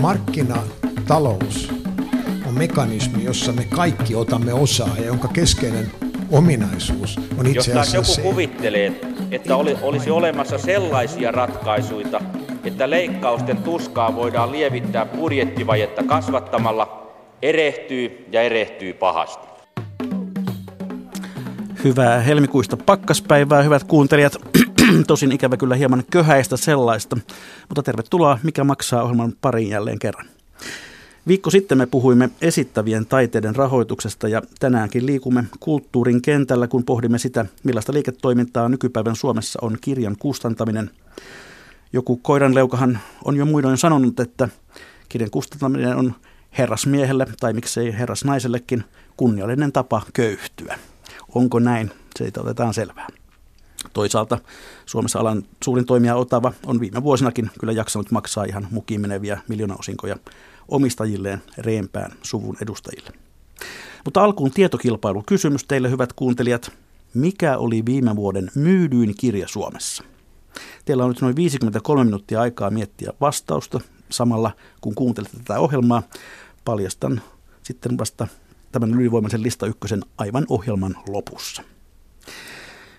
Markkinatalous on mekanismi, jossa me kaikki otamme osaa ja jonka keskeinen ominaisuus on itse Jos asiassa joku se, kuvittelee, että oli, olisi olemassa sellaisia ratkaisuja, että leikkausten tuskaa voidaan lievittää budjettivajetta kasvattamalla, erehtyy ja erehtyy pahasti. Hyvää helmikuista pakkaspäivää, hyvät kuuntelijat. Tosin ikävä kyllä hieman köhäistä sellaista, mutta tervetuloa Mikä maksaa ohjelman pariin jälleen kerran. Viikko sitten me puhuimme esittävien taiteiden rahoituksesta ja tänäänkin liikumme kulttuurin kentällä, kun pohdimme sitä, millaista liiketoimintaa nykypäivän Suomessa on kirjan kustantaminen. Joku koiranleukahan on jo muidoin sanonut, että kirjan kustantaminen on herrasmiehelle tai miksei herrasnaisellekin kunniallinen tapa köyhtyä. Onko näin? Siitä otetaan selvää. Toisaalta Suomessa alan suurin toimija Otava on viime vuosinakin kyllä jaksanut maksaa ihan mukiin meneviä miljoonaosinkoja omistajilleen reempään suvun edustajille. Mutta alkuun tietokilpailu kysymys teille hyvät kuuntelijat. Mikä oli viime vuoden myydyin kirja Suomessa? Teillä on nyt noin 53 minuuttia aikaa miettiä vastausta samalla kun kuuntelette tätä ohjelmaa. Paljastan sitten vasta tämän ylivoimaisen lista ykkösen aivan ohjelman lopussa.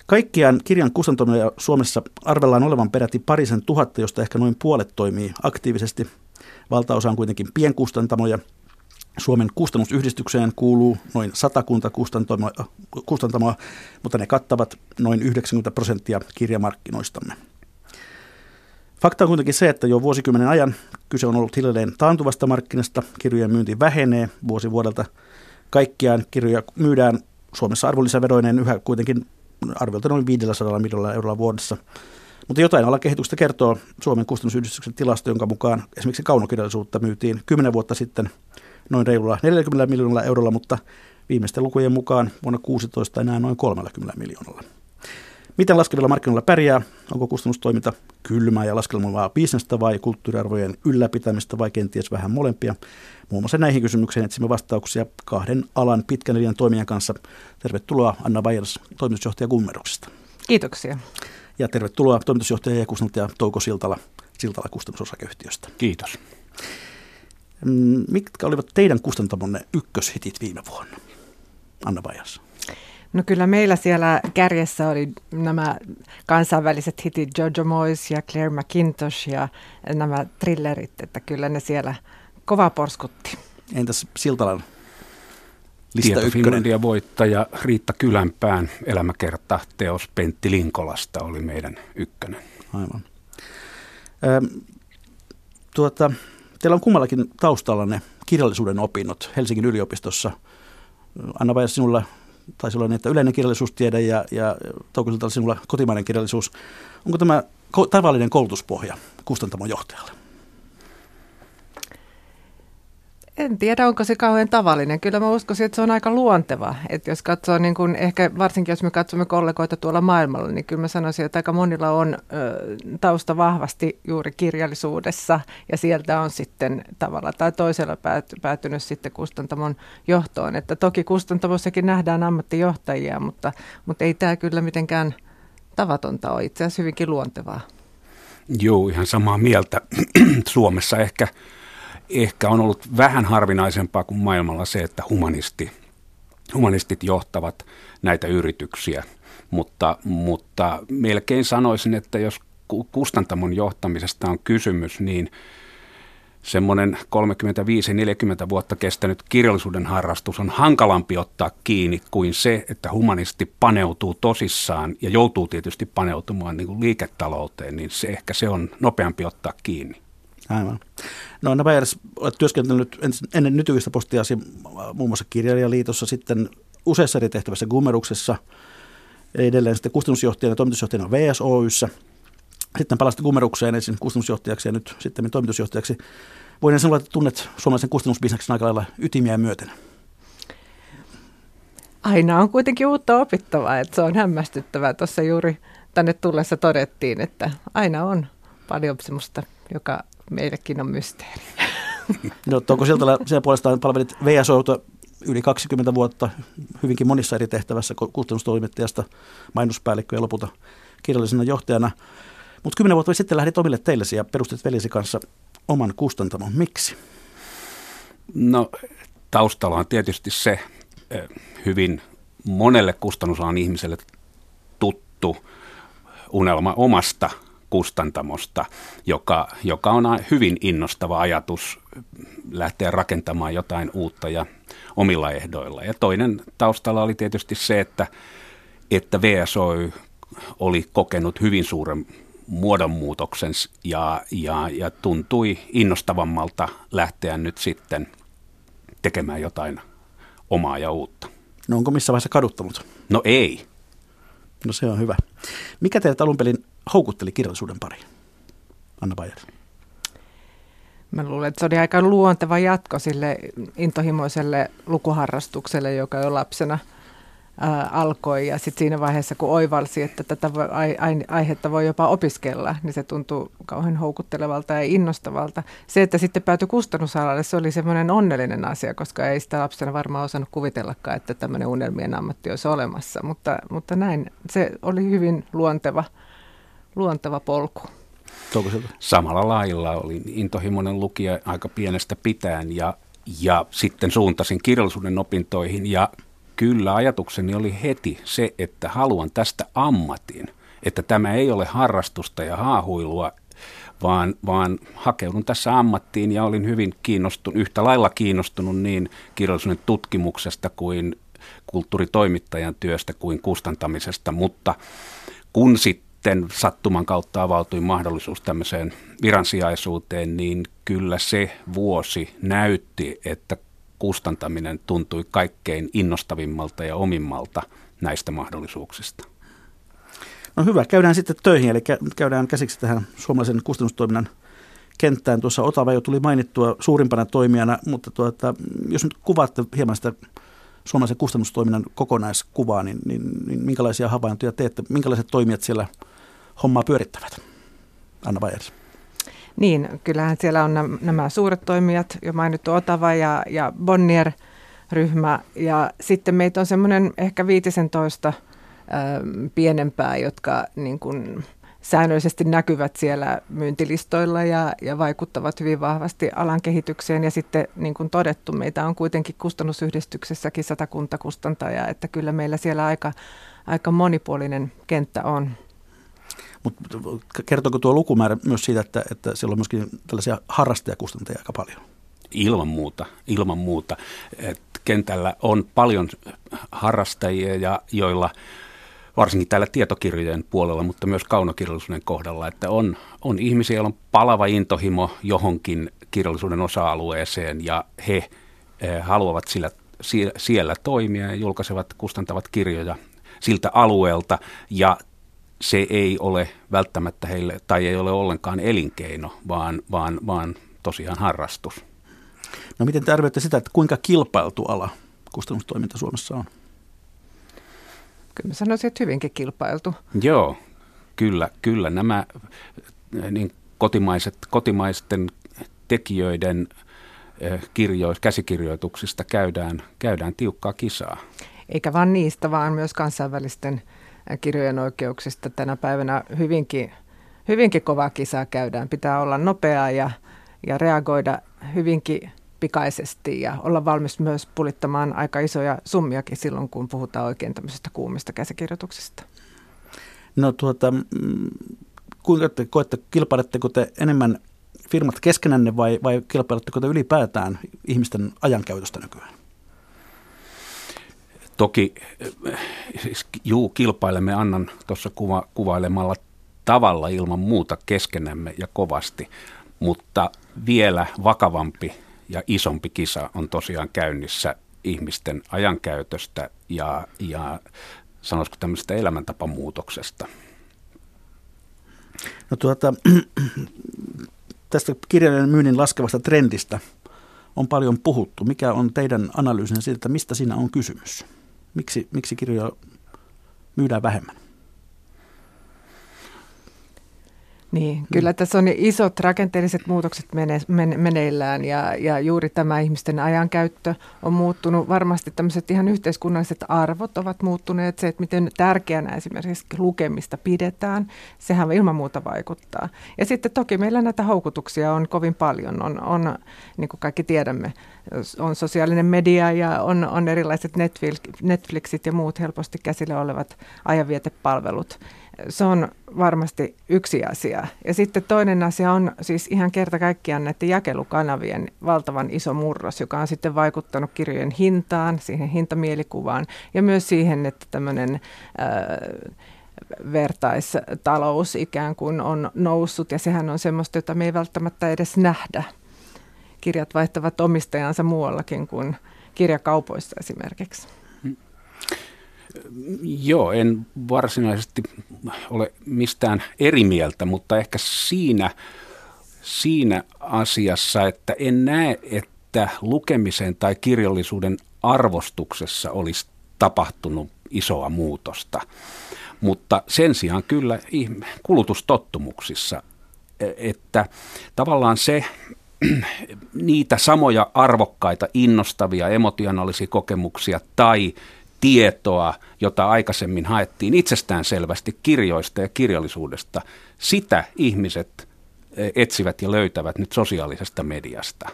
Kaikkiaan kirjan kustantamia Suomessa arvellaan olevan peräti parisen tuhatta, josta ehkä noin puolet toimii aktiivisesti. Valtaosa on kuitenkin pienkustantamoja. Suomen kustannusyhdistykseen kuuluu noin satakunta kustantamoa, mutta ne kattavat noin 90 prosenttia kirjamarkkinoistamme. Fakta on kuitenkin se, että jo vuosikymmenen ajan kyse on ollut hiljalleen taantuvasta markkinasta. Kirjojen myynti vähenee vuosi vuodelta. Kaikkiaan kirjoja myydään Suomessa arvonlisäveroineen yhä kuitenkin arviolta noin 500 miljoonalla eurolla vuodessa. Mutta jotain alla kehityksestä kertoo Suomen kustannusyhdistyksen tilasto, jonka mukaan esimerkiksi kaunokirjallisuutta myytiin 10 vuotta sitten noin reilulla 40 miljoonalla eurolla, mutta viimeisten lukujen mukaan vuonna 16 enää noin 30 miljoonalla. Miten laskevilla markkinoilla pärjää? Onko kustannustoiminta kylmää ja laskelmavaa bisnestä vai kulttuuriarvojen ylläpitämistä vai kenties vähän molempia? Muun muassa näihin kysymyksiin etsimme vastauksia kahden alan pitkän linjan toimijan kanssa. Tervetuloa Anna Vajers, toimitusjohtaja Gummeruksesta. Kiitoksia. Ja tervetuloa toimitusjohtaja ja kustantaja Touko Siltala, Siltala kustannusosakeyhtiöstä. Kiitos. Mm, mitkä olivat teidän kustantamonne ykköshitit viime vuonna? Anna Vajers. No kyllä meillä siellä kärjessä oli nämä kansainväliset hitit Jojo Moyes ja Claire McIntosh ja nämä thrillerit, että kyllä ne siellä kova porskutti. Entäs Siltalan lista Tieto ykkönen? Finlandia voittaja Riitta Kylänpään elämäkerta teos Pentti Linkolasta oli meidän ykkönen. Aivan. Ö, tuota, teillä on kummallakin taustalla ne kirjallisuuden opinnot Helsingin yliopistossa. Anna sinulla taisi olla niin, että yleinen kirjallisuustiede ja, ja Touko sinulla kotimainen kirjallisuus. Onko tämä tavallinen koulutuspohja kustantamon johtajalle? En tiedä, onko se kauhean tavallinen. Kyllä mä uskoisin, että se on aika luonteva. Että jos katsoo, niin kun, ehkä varsinkin jos me katsomme kollegoita tuolla maailmalla, niin kyllä mä sanoisin, että aika monilla on ö, tausta vahvasti juuri kirjallisuudessa. Ja sieltä on sitten tavalla tai toisella päät, päätynyt sitten kustantamon johtoon. Että toki kustantamossakin nähdään ammattijohtajia, mutta, mutta ei tämä kyllä mitenkään tavatonta ole. Itse asiassa hyvinkin luontevaa. Joo, ihan samaa mieltä. Suomessa ehkä, ehkä on ollut vähän harvinaisempaa kuin maailmalla se, että humanisti, humanistit johtavat näitä yrityksiä. Mutta, mutta melkein sanoisin, että jos ku- kustantamon johtamisesta on kysymys, niin semmoinen 35-40 vuotta kestänyt kirjallisuuden harrastus on hankalampi ottaa kiinni kuin se, että humanisti paneutuu tosissaan ja joutuu tietysti paneutumaan niin kuin liiketalouteen, niin se ehkä se on nopeampi ottaa kiinni. Aivan. No Anna Bayers, olet työskennellyt ennen nykyistä postiasi muun muassa kirjailijaliitossa, sitten useassa eri tehtävässä Gummeruksessa, edelleen sitten kustannusjohtajana ja toimitusjohtajana VSOYssä. Sitten palasit Gummerukseen ensin kustannusjohtajaksi ja nyt sitten toimitusjohtajaksi. Voin sanoa, että tunnet suomalaisen kustannusbisneksen aika lailla ytimiä myöten. Aina on kuitenkin uutta opittavaa, että se on hämmästyttävää. Tuossa juuri tänne tullessa todettiin, että aina on paljon semmoista, joka meillekin on mysteeri. No, Touko Siltala, siellä puolestaan palvelit VSOta yli 20 vuotta hyvinkin monissa eri tehtävässä kustannustoimittajasta, mainospäällikkö ja lopulta kirjallisena johtajana. Mutta kymmenen vuotta sitten lähdit omille teillesi ja perustit veljesi kanssa oman kustantamon. Miksi? No taustalla on tietysti se hyvin monelle kustannusalan ihmiselle tuttu unelma omasta kustantamosta, joka, joka on hyvin innostava ajatus lähteä rakentamaan jotain uutta ja omilla ehdoilla. Ja toinen taustalla oli tietysti se, että, että VSOY oli kokenut hyvin suuren muodonmuutoksen ja, ja, ja tuntui innostavammalta lähteä nyt sitten tekemään jotain omaa ja uutta. No onko missä vaiheessa kaduttanut? No ei. No se on hyvä. Mikä teidät alun houkutteli kirjallisuuden pariin? Anna Bayer. Mä luulen, että se oli aika luonteva jatko sille intohimoiselle lukuharrastukselle, joka jo lapsena – ää, alkoi ja sitten siinä vaiheessa, kun oivalsi, että tätä voi, ai, ai, aihetta voi jopa opiskella, niin se tuntuu kauhean houkuttelevalta ja innostavalta. Se, että sitten päätyi kustannusalalle, se oli semmoinen onnellinen asia, koska ei sitä lapsena varmaan osannut kuvitellakaan, että tämmöinen unelmien ammatti olisi olemassa, mutta, mutta näin, se oli hyvin luonteva, luonteva polku. Samalla lailla olin intohimoinen lukija aika pienestä pitäen ja, ja sitten suuntasin kirjallisuuden opintoihin ja Kyllä, ajatukseni oli heti se, että haluan tästä ammatin, että tämä ei ole harrastusta ja haahuilua, vaan, vaan hakeudun tässä ammattiin ja olin hyvin kiinnostunut, yhtä lailla kiinnostunut niin kirjallisuuden tutkimuksesta kuin kulttuuritoimittajan työstä kuin kustantamisesta, mutta kun sitten sattuman kautta avautui mahdollisuus tämmöiseen viransijaisuuteen, niin kyllä se vuosi näytti, että kustantaminen tuntui kaikkein innostavimmalta ja omimmalta näistä mahdollisuuksista. No hyvä, käydään sitten töihin, eli käydään käsiksi tähän suomalaisen kustannustoiminnan kenttään. Tuossa Otava jo tuli mainittua suurimpana toimijana, mutta tuota, jos nyt kuvaatte hieman sitä suomalaisen kustannustoiminnan kokonaiskuvaa, niin, niin, niin minkälaisia havaintoja teette, minkälaiset toimijat siellä hommaa pyörittävät? Anna Vajers. Niin, kyllähän siellä on nämä suuret toimijat, jo mainittu Otava ja, ja Bonnier-ryhmä. Ja sitten meitä on semmoinen ehkä 15 pienempää, jotka niin kuin, säännöllisesti näkyvät siellä myyntilistoilla ja, ja vaikuttavat hyvin vahvasti alan kehitykseen. Ja sitten niin kuin todettu, meitä on kuitenkin kustannusyhdistyksessäkin satakunta kustantajaa, että kyllä meillä siellä aika, aika monipuolinen kenttä on. Mutta kertooko tuo lukumäärä myös siitä, että, että siellä on myöskin tällaisia harrastajakustantajia aika paljon? Ilman muuta, ilman muuta. Et kentällä on paljon harrastajia, ja joilla varsinkin täällä tietokirjojen puolella, mutta myös kaunokirjallisuuden kohdalla, että on, on ihmisiä, joilla on palava intohimo johonkin kirjallisuuden osa-alueeseen ja he eh, haluavat sillä, siellä toimia ja julkaisevat, kustantavat kirjoja siltä alueelta ja se ei ole välttämättä heille, tai ei ole ollenkaan elinkeino, vaan, vaan, vaan tosiaan harrastus. No miten te arvioitte sitä, että kuinka kilpailtu ala kustannustoiminta Suomessa on? Kyllä mä sanoisin, että hyvinkin kilpailtu. Joo, kyllä, kyllä nämä niin kotimaiset, kotimaisten tekijöiden eh, kirjo, käsikirjoituksista käydään, käydään tiukkaa kisaa. Eikä vain niistä, vaan myös kansainvälisten kirjojen oikeuksista tänä päivänä hyvinkin, hyvinkin kovaa kisaa käydään. Pitää olla nopeaa ja, ja reagoida hyvinkin pikaisesti ja olla valmis myös pulittamaan aika isoja summiakin silloin, kun puhutaan oikein tämmöisestä kuumista käsikirjoituksista. No tuota, mm, kuinka te koette, kilpailetteko te enemmän firmat keskenänne vai, vai kilpailetteko te ylipäätään ihmisten ajankäytöstä nykyään? Toki siis, juu, kilpailemme Annan tuossa kuva, kuvailemalla tavalla ilman muuta keskenämme ja kovasti, mutta vielä vakavampi ja isompi kisa on tosiaan käynnissä ihmisten ajankäytöstä ja, ja sanoisiko tämmöisestä elämäntapamuutoksesta. No tuota, tästä kirjojen myynnin laskevasta trendistä on paljon puhuttu. Mikä on teidän analyysinne siitä, että mistä siinä on kysymys? Miksi, miksi kirjoja myydään vähemmän? Niin, kyllä tässä on isot rakenteelliset muutokset mene, mene, meneillään ja, ja juuri tämä ihmisten ajankäyttö on muuttunut. Varmasti tämmöiset ihan yhteiskunnalliset arvot ovat muuttuneet. Se, että miten tärkeänä esimerkiksi lukemista pidetään, sehän ilman muuta vaikuttaa. Ja sitten toki meillä näitä houkutuksia on kovin paljon. On, on niin kuin kaikki tiedämme, on sosiaalinen media ja on, on erilaiset Netflix, Netflixit ja muut helposti käsillä olevat ajanvietepalvelut se on varmasti yksi asia. Ja sitten toinen asia on siis ihan kerta kaikkiaan näiden jakelukanavien valtavan iso murros, joka on sitten vaikuttanut kirjojen hintaan, siihen hintamielikuvaan ja myös siihen, että tämmöinen äh, vertaistalous ikään kuin on noussut ja sehän on semmoista, jota me ei välttämättä edes nähdä. Kirjat vaihtavat omistajansa muuallakin kuin kirjakaupoissa esimerkiksi. Joo, en varsinaisesti ole mistään eri mieltä, mutta ehkä siinä, siinä asiassa, että en näe, että lukemisen tai kirjallisuuden arvostuksessa olisi tapahtunut isoa muutosta. Mutta sen sijaan kyllä kulutustottumuksissa, että tavallaan se, niitä samoja arvokkaita, innostavia, emotionaalisia kokemuksia tai tietoa, jota aikaisemmin haettiin itsestään selvästi kirjoista ja kirjallisuudesta, sitä ihmiset e, etsivät ja löytävät nyt sosiaalisesta mediasta.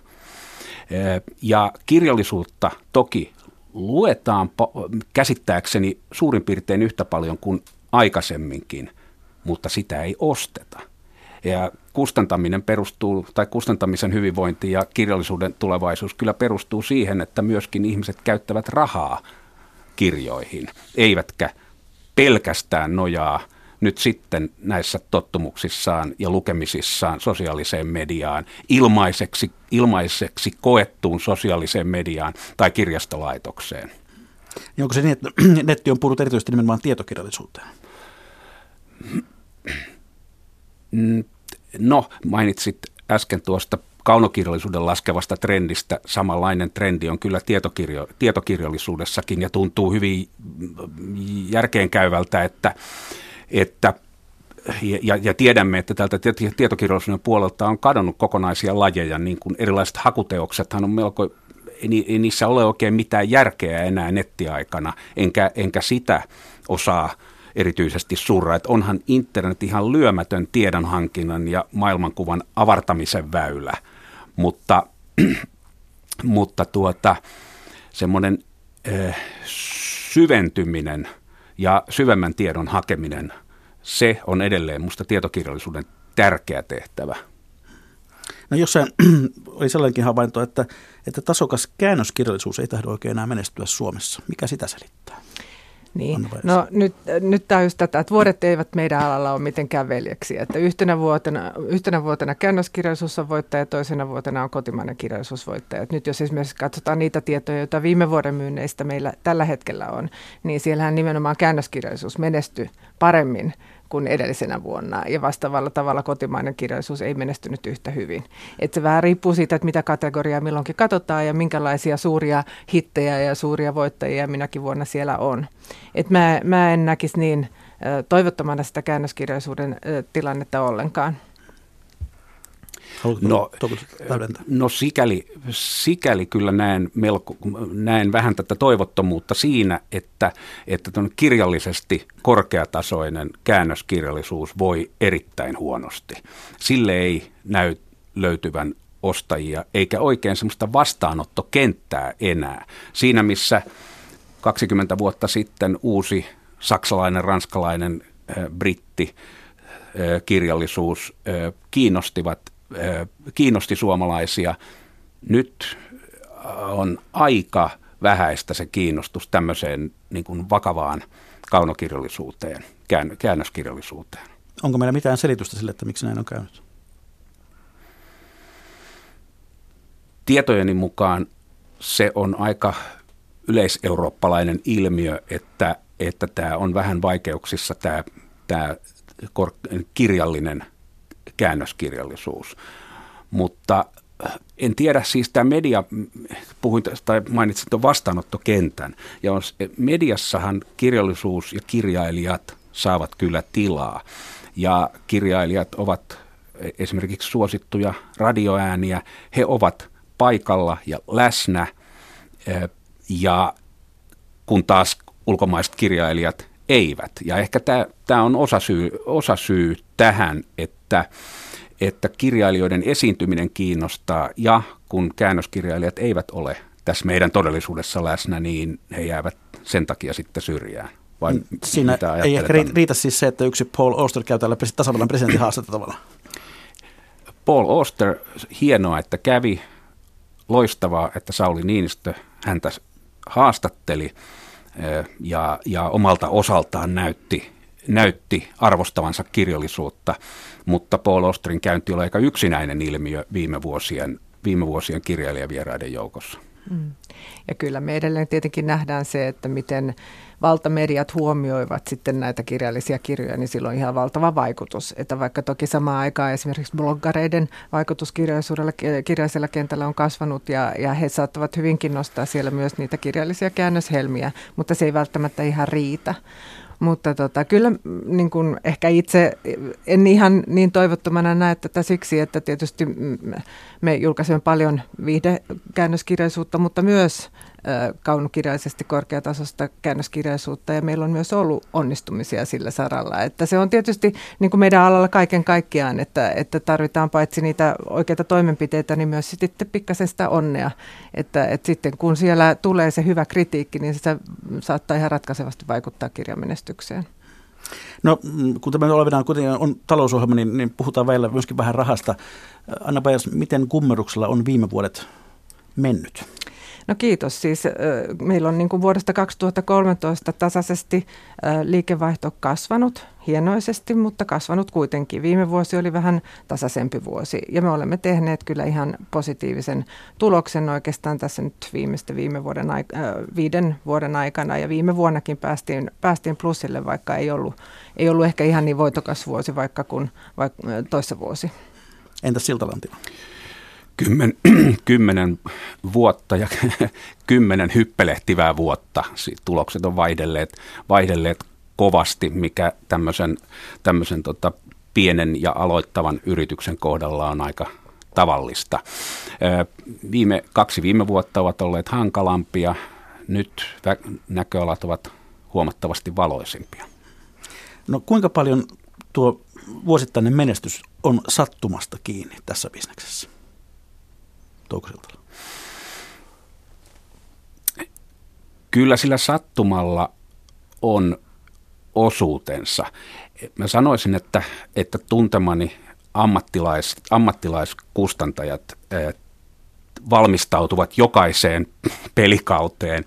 E, ja kirjallisuutta toki luetaan käsittääkseni suurin piirtein yhtä paljon kuin aikaisemminkin, mutta sitä ei osteta. Ja kustantaminen perustuu, tai kustantamisen hyvinvointi ja kirjallisuuden tulevaisuus kyllä perustuu siihen, että myöskin ihmiset käyttävät rahaa kirjoihin, eivätkä pelkästään nojaa nyt sitten näissä tottumuksissaan ja lukemisissaan sosiaaliseen mediaan, ilmaiseksi, ilmaiseksi koettuun sosiaaliseen mediaan tai kirjastolaitokseen. Niin onko se niin, että netti on purut erityisesti nimenomaan tietokirjallisuuteen? No, mainitsit äsken tuosta kaunokirjallisuuden laskevasta trendistä. Samanlainen trendi on kyllä tietokirjo, tietokirjallisuudessakin ja tuntuu hyvin järkeenkäyvältä, että, että ja, ja tiedämme, että tältä tietokirjallisuuden puolelta on kadonnut kokonaisia lajeja, niin kuin erilaiset hakuteoksethan on melko, ei, ei niissä ole oikein mitään järkeä enää nettiaikana, enkä, enkä sitä osaa erityisesti surra, että onhan internet ihan lyömätön tiedonhankinnan ja maailmankuvan avartamisen väylä – mutta, mutta tuota, semmoinen äh, syventyminen ja syvemmän tiedon hakeminen, se on edelleen minusta tietokirjallisuuden tärkeä tehtävä. No jossain oli sellainenkin havainto, että, että tasokas käännöskirjallisuus ei tahdo oikein enää menestyä Suomessa. Mikä sitä selittää? Niin. No nyt, nyt tämä just tätä, että vuodet eivät meidän alalla ole mitenkään veljeksiä. Että yhtenä vuotena, yhtenä vuotena käännöskirjallisuus on voittaja, toisena vuotena on kotimainen kirjallisuusvoittaja. Et nyt jos esimerkiksi katsotaan niitä tietoja, joita viime vuoden myynneistä meillä tällä hetkellä on, niin siellähän nimenomaan käännöskirjallisuus menestyi paremmin kuin edellisenä vuonna. Ja vastaavalla tavalla kotimainen kirjallisuus ei menestynyt yhtä hyvin. Et se vähän riippuu siitä, että mitä kategoriaa milloinkin katsotaan ja minkälaisia suuria hittejä ja suuria voittajia minäkin vuonna siellä on. Et mä, mä en näkisi niin toivottomana sitä käännöskirjallisuuden tilannetta ollenkaan. No, no sikäli, sikäli kyllä näen, melko, näen vähän tätä toivottomuutta siinä, että, että kirjallisesti korkeatasoinen käännöskirjallisuus voi erittäin huonosti. Sille ei näy löytyvän ostajia, eikä oikein semmoista vastaanottokenttää enää. Siinä missä 20 vuotta sitten uusi saksalainen, ranskalainen, britti kirjallisuus kiinnostivat kiinnosti suomalaisia. Nyt on aika vähäistä se kiinnostus tämmöiseen niin kuin vakavaan kaunokirjallisuuteen, käännöskirjallisuuteen. Onko meillä mitään selitystä sille, että miksi näin on käynyt? Tietojeni mukaan se on aika yleiseurooppalainen ilmiö, että, että tämä on vähän vaikeuksissa tämä, tämä kirjallinen käännöskirjallisuus. Mutta äh, en tiedä, siis tämä media, puhuin tai mainitsin tuon vastaanottokentän, ja on, mediassahan kirjallisuus ja kirjailijat saavat kyllä tilaa. ja kirjailijat ovat esimerkiksi suosittuja radioääniä. He ovat paikalla ja läsnä ja kun taas ulkomaiset kirjailijat eivät. Ja ehkä tämä on osasyy, osasyy tähän, että, että kirjailijoiden esiintyminen kiinnostaa ja kun käännöskirjailijat eivät ole tässä meidän todellisuudessa läsnä, niin he jäävät sen takia sitten syrjään. Vai mm, Siinä ei ehkä riitä siis se, että yksi Paul Oster käy täällä tasavallan presidentin haastetta tavallaan. Paul Oster, hienoa, että kävi. Loistavaa, että Sauli Niinistö häntä haastatteli ja, ja omalta osaltaan näytti, näytti arvostavansa kirjallisuutta, mutta Paul Osterin käynti oli aika yksinäinen ilmiö viime vuosien, viime vuosien kirjailijavieraiden joukossa. Mm. Ja kyllä me edelleen tietenkin nähdään se, että miten valtamediat huomioivat sitten näitä kirjallisia kirjoja, niin sillä on ihan valtava vaikutus. Että vaikka toki samaan aikaan esimerkiksi bloggareiden vaikutus kirjallisella kentällä on kasvanut ja, ja he saattavat hyvinkin nostaa siellä myös niitä kirjallisia käännöshelmiä, mutta se ei välttämättä ihan riitä. Mutta tota, kyllä mm, niin kun ehkä itse en ihan niin toivottomana näe tätä siksi, että tietysti mm, me julkaisemme paljon viihdekäännöskirjallisuutta, mutta myös kaunokirjaisesti korkeatasosta käännöskirjallisuutta ja meillä on myös ollut onnistumisia sillä saralla. Että se on tietysti niin kuin meidän alalla kaiken kaikkiaan, että, että tarvitaan paitsi niitä oikeita toimenpiteitä, niin myös sitten pikkasen sitä onnea. Että, että sitten kun siellä tulee se hyvä kritiikki, niin se saattaa ihan ratkaisevasti vaikuttaa kirjamenestykseen. No, kun tämä olevinaan kuitenkin on talousohjelma, niin, niin puhutaan vielä myöskin vähän rahasta. Anna Pajas, miten kummeruksella on viime vuodet mennyt? No kiitos. Siis meillä on niin kuin vuodesta 2013 tasaisesti liikevaihto kasvanut hienoisesti, mutta kasvanut kuitenkin. Viime vuosi oli vähän tasaisempi vuosi ja me olemme tehneet kyllä ihan positiivisen tuloksen oikeastaan tässä nyt viimeistä viime vuoden, äh, viiden vuoden aikana ja viime vuonnakin päästiin, päästiin plussille, vaikka ei ollut, ei ollut ehkä ihan niin voitokas vuosi vaikka kuin vaikka, toissa vuosi. Entäs Siltalanti? Kymmen, kymmenen vuotta ja kymmenen hyppelehtivää vuotta. Tulokset on vaihdelleet, vaihdelleet kovasti, mikä tämmöisen, tämmöisen tota pienen ja aloittavan yrityksen kohdalla on aika tavallista. Viime, kaksi viime vuotta ovat olleet hankalampia, nyt näköalat ovat huomattavasti valoisimpia. No kuinka paljon tuo vuosittainen menestys on sattumasta kiinni tässä bisneksessä? Touko Kyllä sillä sattumalla on osuutensa. Mä sanoisin, että, että tuntemani ammattilais, ammattilaiskustantajat valmistautuvat jokaiseen pelikauteen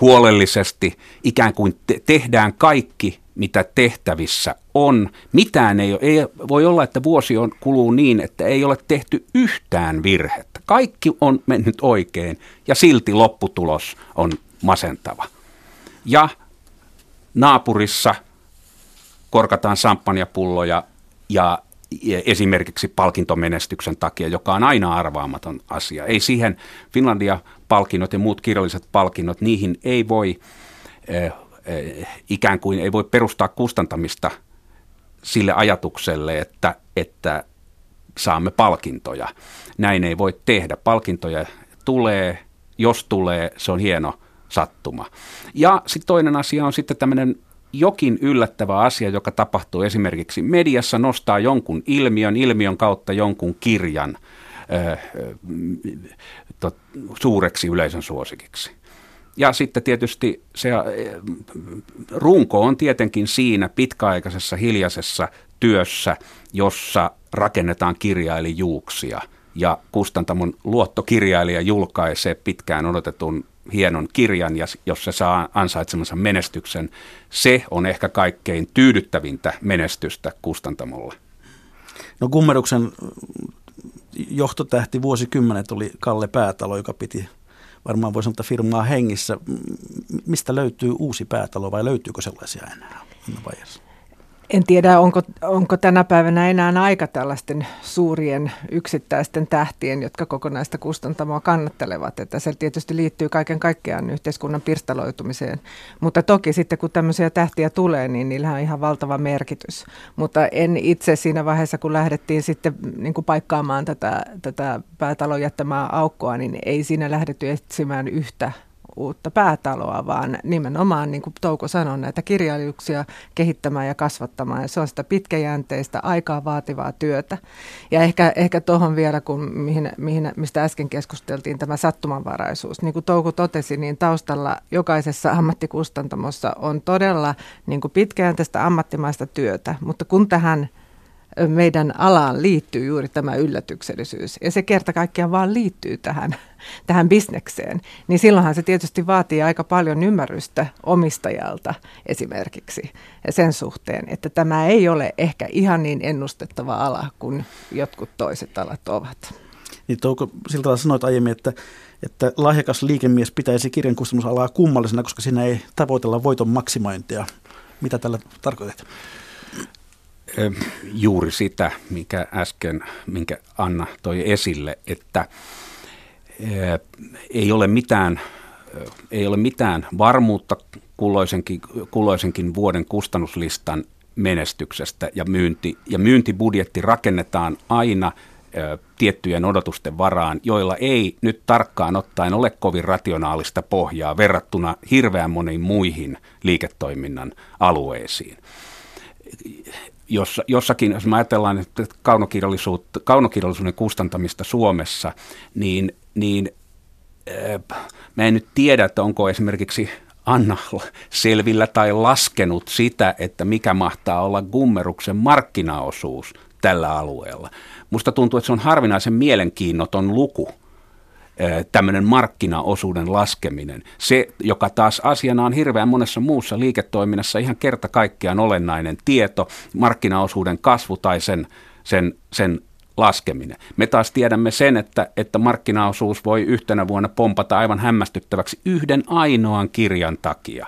huolellisesti, ikään kuin te- tehdään kaikki, mitä tehtävissä on. Mitään ei, ole, ei voi olla, että vuosi on, kuluu niin, että ei ole tehty yhtään virhettä. Kaikki on mennyt oikein ja silti lopputulos on masentava. Ja naapurissa korkataan samppanjapulloja ja esimerkiksi palkintomenestyksen takia, joka on aina arvaamaton asia. Ei siihen Finlandia-palkinnot ja muut kirjalliset palkinnot, niihin ei voi eh, eh, ikään kuin ei voi perustaa kustantamista sille ajatukselle, että, että saamme palkintoja. Näin ei voi tehdä. Palkintoja tulee, jos tulee, se on hieno sattuma. Ja sitten toinen asia on sitten tämmöinen jokin yllättävä asia, joka tapahtuu esimerkiksi mediassa, nostaa jonkun ilmiön, ilmiön kautta jonkun kirjan tot, suureksi yleisön suosikiksi. Ja sitten tietysti se äh, runko on tietenkin siinä pitkäaikaisessa hiljaisessa työssä, jossa rakennetaan kirjailijuuksia. Ja kustantamon luottokirjailija julkaisee pitkään odotetun hienon kirjan, ja jos se saa ansaitsemansa menestyksen, se on ehkä kaikkein tyydyttävintä menestystä kustantamolla. No kummeruksen johtotähti vuosikymmenet oli Kalle Päätalo, joka piti varmaan voi sanoa firmaa hengissä. Mistä löytyy uusi päätalo vai löytyykö sellaisia enää vaiheessa? En tiedä, onko, onko tänä päivänä enää aika tällaisten suurien yksittäisten tähtien, jotka kokonaista kustantamoa kannattelevat. Että se tietysti liittyy kaiken kaikkiaan yhteiskunnan pirstaloitumiseen. Mutta toki sitten kun tämmöisiä tähtiä tulee, niin niillä on ihan valtava merkitys. Mutta en itse siinä vaiheessa, kun lähdettiin sitten niin kuin paikkaamaan tätä, tätä päätalon jättämää aukkoa, niin ei siinä lähdetty etsimään yhtä uutta päätaloa, vaan nimenomaan, niin kuin Touko sanoi, näitä kirjailijuuksia kehittämään ja kasvattamaan. Ja se on sitä pitkäjänteistä, aikaa vaativaa työtä. Ja ehkä, ehkä tuohon vielä, kun mihin, mihin, mistä äsken keskusteltiin, tämä sattumanvaraisuus. Niin kuin Touko totesi, niin taustalla jokaisessa ammattikustantamossa on todella niin kuin pitkäjänteistä ammattimaista työtä, mutta kun tähän meidän alaan liittyy juuri tämä yllätyksellisyys. Ja se kerta kaikkiaan vaan liittyy tähän, tähän bisnekseen. Niin silloinhan se tietysti vaatii aika paljon ymmärrystä omistajalta esimerkiksi ja sen suhteen, että tämä ei ole ehkä ihan niin ennustettava ala kuin jotkut toiset alat ovat. Niin Touko Siltala sanoit aiemmin, että, että lahjakas liikemies pitäisi kirjan kustannusalaa kummallisena, koska siinä ei tavoitella voiton maksimointia. Mitä tällä tarkoitat? Juuri sitä, mikä äsken, minkä Anna toi esille, että ei ole mitään, ei ole mitään varmuutta kulloisenkin, kulloisenkin vuoden kustannuslistan menestyksestä ja, myynti, ja myyntibudjetti rakennetaan aina tiettyjen odotusten varaan, joilla ei nyt tarkkaan ottaen ole kovin rationaalista pohjaa verrattuna hirveän moniin muihin liiketoiminnan alueisiin jos, jossakin, jos me ajatellaan että kaunokirjallisuutta, kaunokirjallisuuden kustantamista Suomessa, niin, niin äh, mä en nyt tiedä, että onko esimerkiksi Anna selvillä tai laskenut sitä, että mikä mahtaa olla Gummeruksen markkinaosuus tällä alueella. Musta tuntuu, että se on harvinaisen mielenkiinnoton luku tämmöinen markkinaosuuden laskeminen. Se, joka taas asiana on hirveän monessa muussa liiketoiminnassa ihan kerta kaikkiaan olennainen tieto, markkinaosuuden kasvu tai sen, sen, sen laskeminen. Me taas tiedämme sen, että, että markkinaosuus voi yhtenä vuonna pompata aivan hämmästyttäväksi yhden ainoan kirjan takia.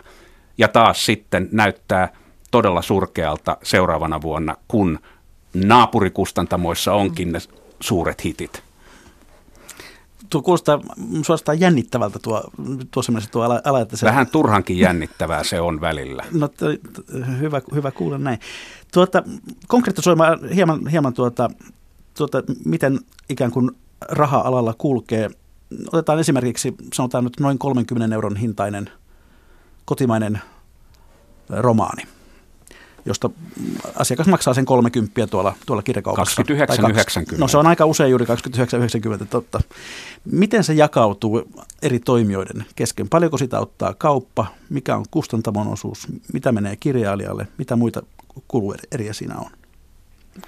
Ja taas sitten näyttää todella surkealta seuraavana vuonna, kun naapurikustantamoissa onkin ne suuret hitit tuo kuulostaa suorastaan jännittävältä tuo, tuo, tuo ala, ala että se... Vähän turhankin jännittävää se on välillä. No t- t- hyvä, hyvä kuulla näin. Tuota, konkretisoimaan hieman, hieman tuota, tuota, miten ikään kuin raha-alalla kulkee. Otetaan esimerkiksi, sanotaan nyt noin 30 euron hintainen kotimainen romaani – josta asiakas maksaa sen 30 tuolla, tuolla kirjakaupassa. 29,90. No se on aika usein juuri 29,90, totta. Miten se jakautuu eri toimijoiden kesken? Paljonko sitä ottaa kauppa? Mikä on kustantamon osuus? Mitä menee kirjailijalle? Mitä muita kulueriä siinä on?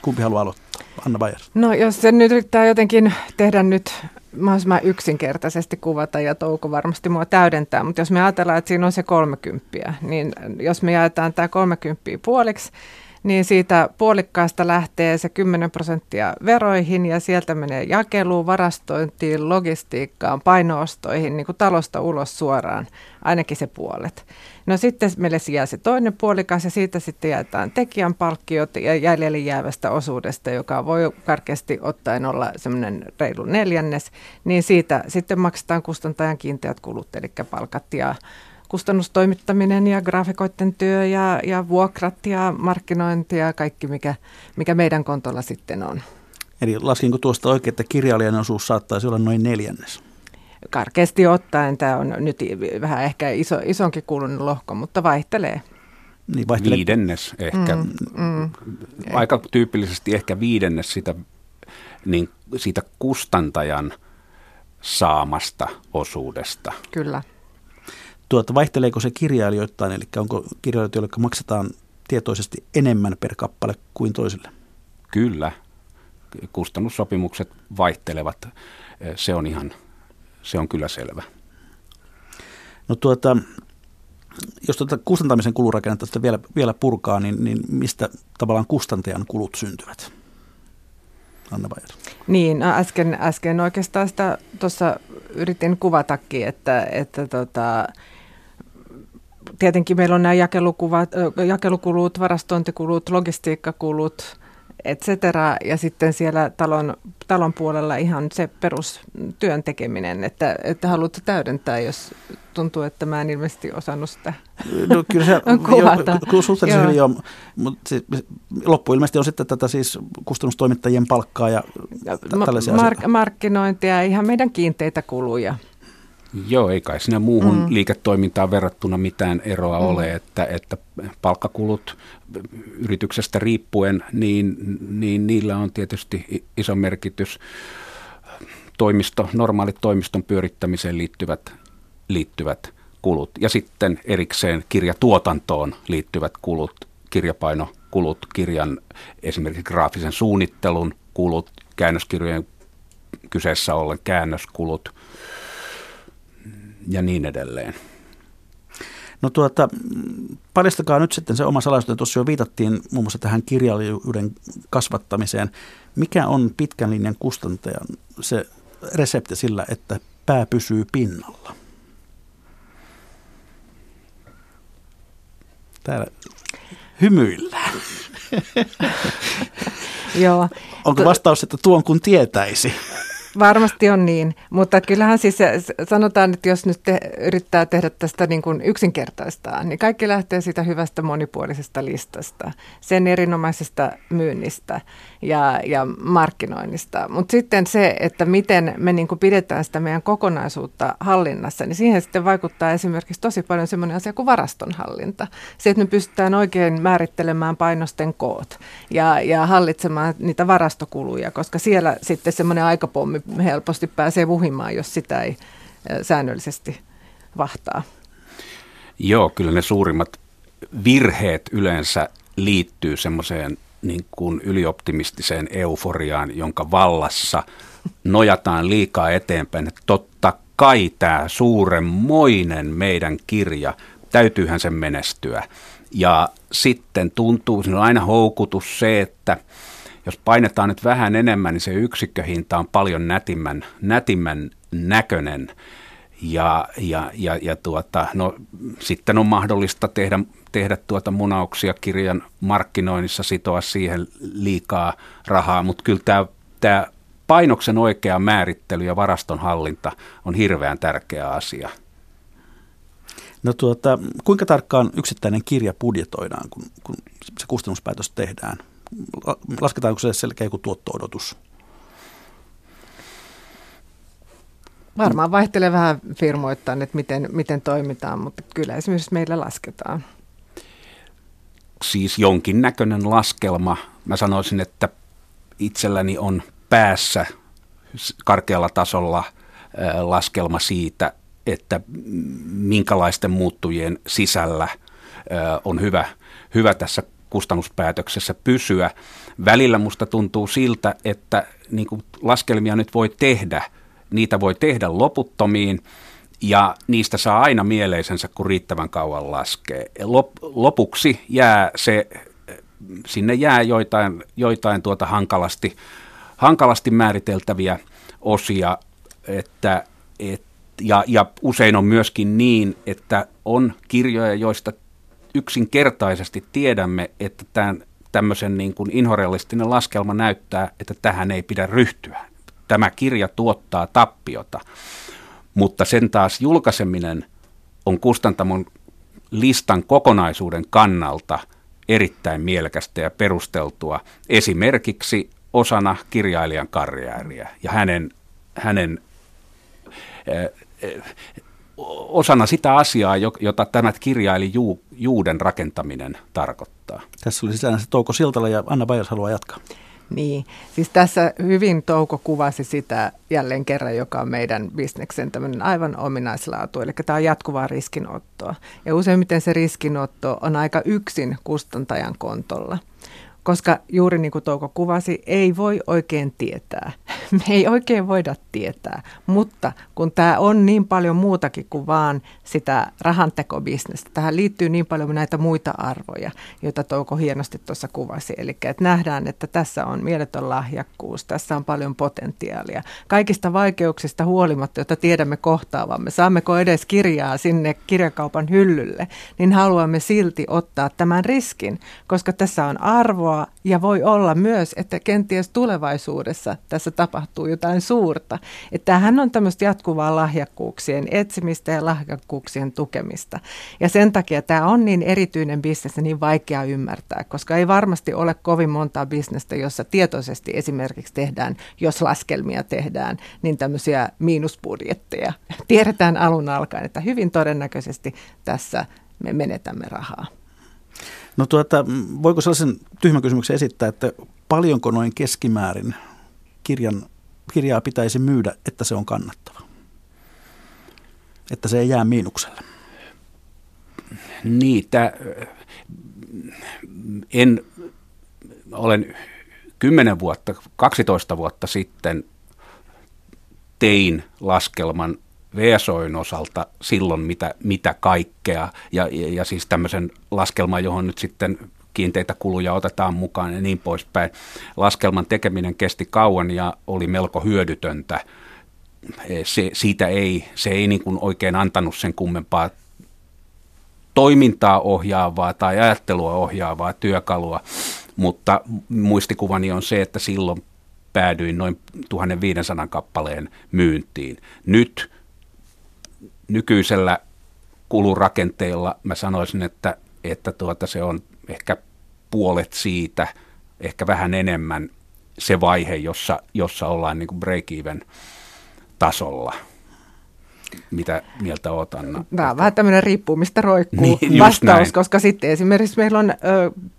Kumpi haluaa aloittaa? Anna Bayer. No jos se nyt yrittää jotenkin tehdä nyt mahdollisimman yksinkertaisesti kuvata ja Touko varmasti mua täydentää, mutta jos me ajatellaan, että siinä on se 30, niin jos me jaetaan tämä 30 puoliksi, niin siitä puolikkaasta lähtee se 10 prosenttia veroihin ja sieltä menee jakeluun, varastointiin, logistiikkaan, painoostoihin, niin kuin talosta ulos suoraan, ainakin se puolet. No sitten meille jää se toinen puolikas ja siitä sitten jaetaan tekijän palkkiot ja jäljelle jäävästä osuudesta, joka voi karkeasti ottaen olla semmoinen reilu neljännes, niin siitä sitten maksetaan kustantajan kiinteät kulut, eli palkat ja kustannustoimittaminen ja graafikoiden työ ja, ja vuokrat ja markkinointi ja kaikki, mikä, mikä meidän kontolla sitten on. Eli laskinko tuosta oikein, että kirjailijan osuus saattaisi olla noin neljännes? Karkeasti ottaen tämä on nyt vähän ehkä iso, isonkin kuulunut lohko, mutta vaihtelee. Niin vaihtelee. Viidennes ehkä. Mm, mm, Aika tyypillisesti ehkä viidennes sitä, niin, siitä kustantajan saamasta osuudesta. Kyllä. Tuota, vaihteleeko se kirjailijoittain, eli onko kirjailijoita, joille maksetaan tietoisesti enemmän per kappale kuin toisille? Kyllä. Kustannussopimukset vaihtelevat. Se on ihan, se on kyllä selvä. No tuota, jos tuota kustantamisen kulurakennetta vielä, vielä purkaa, niin, niin mistä tavallaan kustantajan kulut syntyvät? Anna Bayer. Niin, no äsken, äsken oikeastaan sitä tuossa yritin kuvatakin, että, että tota, tietenkin meillä on nämä jakelukuvat, jakelukulut, varastointikulut, logistiikkakulut, et cetera. Ja sitten siellä talon, talon puolella ihan se perustyön tekeminen, että, että haluatte täydentää, jos tuntuu, että mä en ilmeisesti osannut sitä no, kyllä se, kuvata. Jo, suhteellisen hyvin jo, mutta siis, loppu ilmeisesti on sitten tätä siis kustannustoimittajien palkkaa ja tällaisia mark- Markkinointia ja ihan meidän kiinteitä kuluja. Joo, ei kai siinä muuhun mm. liiketoimintaan verrattuna mitään eroa mm. ole, että, että palkkakulut yrityksestä riippuen, niin, niin niillä on tietysti iso merkitys. Toimisto, normaalit toimiston pyörittämiseen liittyvät, liittyvät kulut ja sitten erikseen kirjatuotantoon liittyvät kulut, kirjapainokulut, kirjan esimerkiksi graafisen suunnittelun kulut, käännöskirjojen kyseessä ollen käännöskulut – ja niin edelleen. No tuota, paljastakaa nyt sitten se oma salaisuus, tuossa jo viitattiin muun muassa tähän kirjallisuuden kasvattamiseen. Mikä on pitkän linjan kustantajan se resepti sillä, että pää pysyy pinnalla? Täällä hymyillään. Joo. Onko vastaus, että tuon kun tietäisi? Varmasti on niin, mutta kyllähän siis sanotaan, että jos nyt te, yrittää tehdä tästä niin kuin yksinkertaistaan, niin kaikki lähtee siitä hyvästä monipuolisesta listasta, sen erinomaisesta myynnistä ja, ja markkinoinnista. Mutta sitten se, että miten me niin kuin pidetään sitä meidän kokonaisuutta hallinnassa, niin siihen sitten vaikuttaa esimerkiksi tosi paljon semmoinen asia kuin varastonhallinta. Se, että me pystytään oikein määrittelemään painosten koot ja, ja hallitsemaan niitä varastokuluja, koska siellä sitten semmoinen aikapommi helposti pääsee vuhimaan, jos sitä ei säännöllisesti vahtaa. Joo, kyllä ne suurimmat virheet yleensä liittyy semmoiseen niin kuin ylioptimistiseen euforiaan, jonka vallassa nojataan liikaa eteenpäin. Että totta kai tämä suuremmoinen meidän kirja, täytyyhän sen menestyä. Ja sitten tuntuu, siinä on aina houkutus se, että – jos painetaan nyt vähän enemmän, niin se yksikköhinta on paljon nätimmän, nätimmän näköinen. Ja, ja, ja, ja tuota, no, sitten on mahdollista tehdä, tehdä tuota munauksia kirjan markkinoinnissa, sitoa siihen liikaa rahaa, mutta kyllä tämä, tämä painoksen oikea määrittely ja varaston hallinta on hirveän tärkeä asia. No tuota, kuinka tarkkaan yksittäinen kirja budjetoidaan, kun, kun se kustannuspäätös tehdään? Lasketaanko se selkeä joku tuotto-odotus? Varmaan vaihtelee vähän firmoittain, että miten, miten toimitaan, mutta kyllä esimerkiksi meillä lasketaan. Siis jonkinnäköinen laskelma. Mä sanoisin, että itselläni on päässä karkealla tasolla laskelma siitä, että minkälaisten muuttujien sisällä on hyvä, hyvä tässä kustannuspäätöksessä pysyä. Välillä musta tuntuu siltä, että niin kuin laskelmia nyt voi tehdä, niitä voi tehdä loputtomiin ja niistä saa aina mieleisensä, kun riittävän kauan laskee. Lop, lopuksi jää se, sinne jää joitain, joitain tuota hankalasti, hankalasti määriteltäviä osia, että, et, ja, ja usein on myöskin niin, että on kirjoja, joista yksinkertaisesti tiedämme, että tämän, tämmöisen niin kuin inhorealistinen laskelma näyttää, että tähän ei pidä ryhtyä. Tämä kirja tuottaa tappiota, mutta sen taas julkaiseminen on kustantamon listan kokonaisuuden kannalta erittäin mielekästä ja perusteltua esimerkiksi osana kirjailijan karjääriä ja hänen, hänen osana sitä asiaa, jota tämä kirjaili Ju, Juuden rakentaminen tarkoittaa. Tässä oli sisään se Touko Siltala ja Anna Bajos haluaa jatkaa. Niin, siis tässä hyvin Touko kuvasi sitä jälleen kerran, joka on meidän bisneksen tämmöinen aivan ominaislaatu, eli tämä on jatkuvaa riskinottoa. Ja useimmiten se riskinotto on aika yksin kustantajan kontolla. Koska juuri niin kuin Touko kuvasi, ei voi oikein tietää. Me ei oikein voida tietää, mutta kun tämä on niin paljon muutakin kuin vaan sitä rahantekobisnestä, tähän liittyy niin paljon näitä muita arvoja, joita Touko hienosti tuossa kuvasi. Eli että nähdään, että tässä on mieletön lahjakkuus, tässä on paljon potentiaalia. Kaikista vaikeuksista huolimatta, joita tiedämme kohtaavamme, saammeko edes kirjaa sinne kirjakaupan hyllylle, niin haluamme silti ottaa tämän riskin, koska tässä on arvoa ja voi olla myös, että kenties tulevaisuudessa tässä tapahtuu jotain suurta. Että tämähän on tämmöistä jatkuvaa lahjakkuuksien etsimistä ja lahjakkuuksien tukemista. Ja sen takia tämä on niin erityinen bisnes ja niin vaikea ymmärtää, koska ei varmasti ole kovin montaa bisnestä, jossa tietoisesti esimerkiksi tehdään, jos laskelmia tehdään, niin tämmöisiä miinusbudjetteja. Tiedetään alun alkaen, että hyvin todennäköisesti tässä me menetämme rahaa. No tuota, voiko sellaisen tyhmän kysymyksen esittää, että paljonko noin keskimäärin kirjan, kirjaa pitäisi myydä, että se on kannattava? Että se ei jää miinukselle. Niitä en, olen 10 vuotta, 12 vuotta sitten tein laskelman VSOin osalta silloin mitä, mitä kaikkea ja, ja, ja siis tämmöisen laskelman, johon nyt sitten kiinteitä kuluja otetaan mukaan ja niin poispäin. Laskelman tekeminen kesti kauan ja oli melko hyödytöntä. E, se, siitä ei, se ei niin kuin oikein antanut sen kummempaa toimintaa ohjaavaa tai ajattelua ohjaavaa työkalua, mutta muistikuvani on se, että silloin päädyin noin 1500 kappaleen myyntiin. Nyt nykyisellä kulurakenteella mä sanoisin, että, että tuota, se on ehkä puolet siitä, ehkä vähän enemmän se vaihe, jossa, jossa ollaan niin break-even tasolla – mitä mieltä oot, Anna? Tämä on vähän tämmöinen riippuu, mistä roikkuu niin, vastaus, näin. koska sitten esimerkiksi meillä on ö,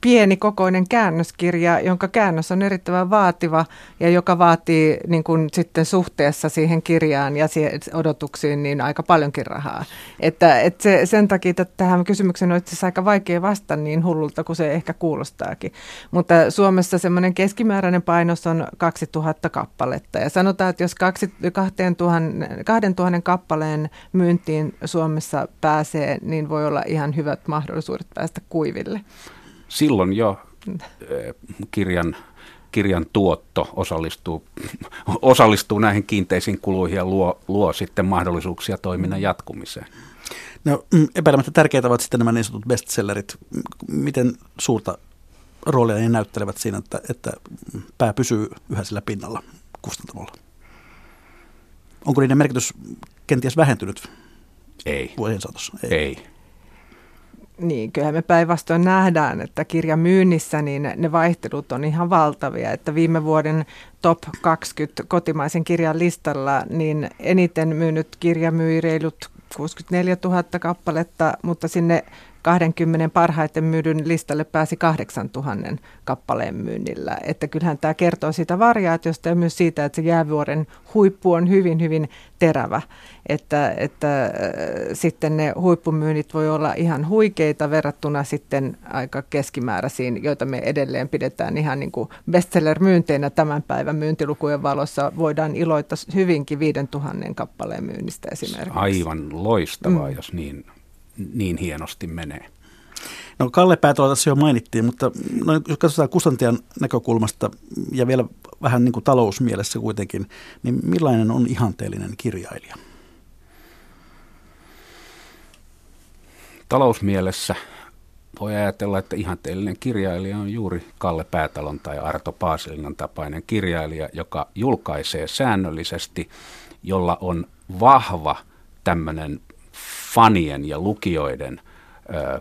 pieni kokoinen käännöskirja, jonka käännös on erittäin vaativa ja joka vaatii niin kuin, sitten suhteessa siihen kirjaan ja siihen odotuksiin niin aika paljonkin rahaa. Että, että se, sen takia että tähän kysymykseen on itse aika vaikea vastata niin hullulta kuin se ehkä kuulostaakin. Mutta Suomessa semmoinen keskimääräinen painos on 2000 kappaletta ja sanotaan, että jos 2000, 2000 kappaleen kappaleen myyntiin Suomessa pääsee, niin voi olla ihan hyvät mahdollisuudet päästä kuiville. Silloin jo eh, kirjan, kirjan tuotto osallistuu, osallistuu näihin kiinteisiin kuluihin ja luo, luo sitten mahdollisuuksia toiminnan jatkumiseen. No mm, epäilemättä tärkeitä ovat sitten nämä niin sanotut bestsellerit. Miten suurta roolia ne näyttelevät siinä, että, että pää pysyy yhä sillä pinnalla kustantamolla? Onko niiden merkitys kenties vähentynyt Ei. vuosien saatossa? Ei. Ei. Niin, kyllähän me päinvastoin nähdään, että kirjan myynnissä niin ne vaihtelut on ihan valtavia. Että viime vuoden top 20 kotimaisen kirjan listalla, niin eniten myynyt kirja myi reilut 64 000 kappaletta, mutta sinne 20 parhaiten myydyn listalle pääsi 8000 kappaleen myynnillä. Että kyllähän tämä kertoo siitä variaatiosta ja myös siitä, että se jäävuoren huippu on hyvin, hyvin terävä. Että, että äh, sitten ne huippumyynnit voi olla ihan huikeita verrattuna sitten aika keskimääräisiin, joita me edelleen pidetään ihan niin kuin bestseller-myynteinä tämän päivän myyntilukujen valossa. Voidaan iloita hyvinkin 5000 kappaleen myynnistä esimerkiksi. Aivan loistavaa, mm. jos niin niin hienosti menee. No Kalle Päätola tässä jo mainittiin, mutta no, jos katsotaan kustantajan näkökulmasta ja vielä vähän niin kuin talousmielessä kuitenkin, niin millainen on ihanteellinen kirjailija? Talousmielessä voi ajatella, että ihanteellinen kirjailija on juuri Kalle Päätalon tai Arto Paasilinan tapainen kirjailija, joka julkaisee säännöllisesti, jolla on vahva tämmöinen fanien ja lukijoiden ö,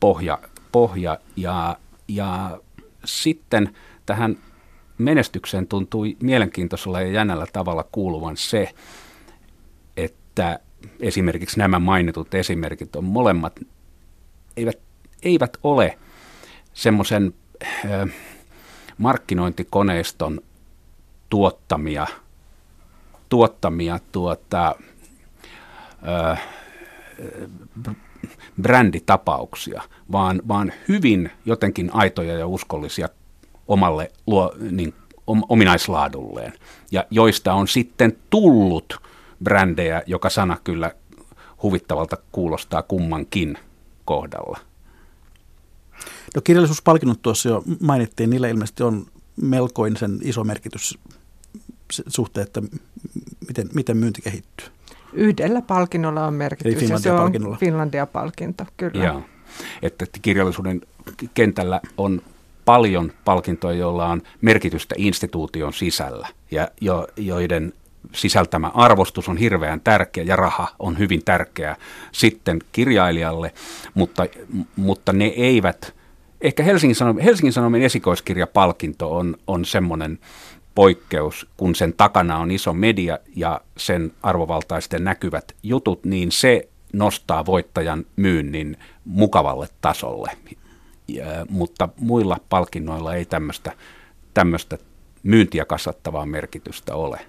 pohja, pohja. Ja, ja sitten tähän menestykseen tuntui mielenkiintoisella ja jännällä tavalla kuuluvan se, että esimerkiksi nämä mainitut esimerkit on molemmat, eivät, eivät ole semmoisen markkinointikoneiston tuottamia, tuottamia tuota, bränditapauksia, vaan, vaan hyvin jotenkin aitoja ja uskollisia omalle luo, niin, om, ominaislaadulleen, ja joista on sitten tullut brändejä, joka sana kyllä huvittavalta kuulostaa kummankin kohdalla. No kirjallisuuspalkinnot tuossa jo mainittiin, niillä ilmeisesti on melkoinen iso merkitys suhteen, että miten, miten myynti kehittyy. Yhdellä palkinnolla on merkitys Eli ja se on Finlandia-palkinto, kyllä. Joo. Että kirjallisuuden kentällä on paljon palkintoja, joilla on merkitystä instituution sisällä ja jo, joiden sisältämä arvostus on hirveän tärkeä ja raha on hyvin tärkeä sitten kirjailijalle, mutta, mutta ne eivät, ehkä Helsingin Sanomien, Helsingin Sanomien esikoiskirjapalkinto on, on semmoinen poikkeus, kun sen takana on iso media ja sen arvovaltaisten näkyvät jutut, niin se nostaa voittajan myynnin mukavalle tasolle. Ja, mutta muilla palkinnoilla ei tämmöistä myyntiä kasvattavaa merkitystä ole.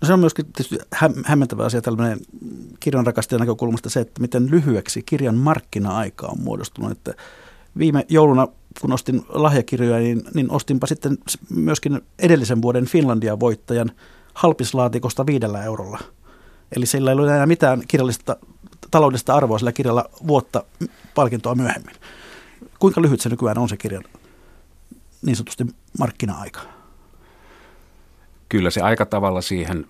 No se on myöskin tietysti hämmentävä asia tällainen kirjan rakastajan näkökulmasta se, että miten lyhyeksi kirjan markkina-aika on muodostunut. Että viime jouluna, kun ostin lahjakirjoja, niin, niin ostinpa sitten myöskin edellisen vuoden Finlandia-voittajan halpislaatikosta viidellä eurolla. Eli sillä ei ole enää mitään kirjallista taloudellista arvoa sillä kirjalla vuotta palkintoa myöhemmin. Kuinka lyhyt se nykyään on se kirjan niin sanotusti markkina-aika? kyllä se aika tavalla siihen,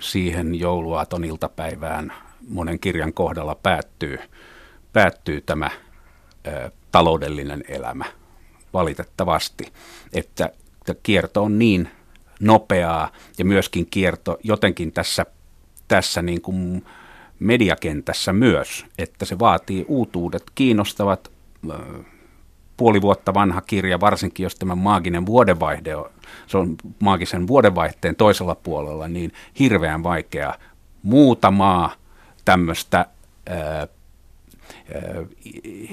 siihen jouluaaton iltapäivään monen kirjan kohdalla päättyy, päättyy tämä taloudellinen elämä valitettavasti, että, kierto on niin nopeaa ja myöskin kierto jotenkin tässä, tässä niin kuin mediakentässä myös, että se vaatii uutuudet, kiinnostavat puoli vuotta vanha kirja, varsinkin jos tämä maaginen vuodenvaihde on, se on maagisen vuodenvaihteen toisella puolella, niin hirveän vaikea. Muutamaa tämmöistä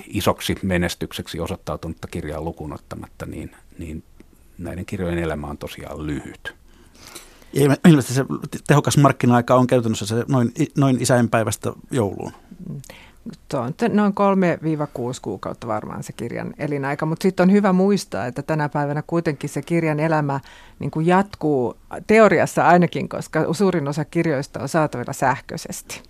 isoksi menestykseksi osoittautunutta kirjaa lukunottamatta, niin, niin näiden kirjojen elämä on tosiaan lyhyt. ilmeisesti se tehokas markkina-aika on käytännössä se noin, noin isäinpäivästä jouluun. Se on noin 3-6 kuukautta varmaan se kirjan elinaika, mutta sitten on hyvä muistaa, että tänä päivänä kuitenkin se kirjan elämä niin kuin jatkuu teoriassa ainakin, koska suurin osa kirjoista on saatavilla sähköisesti.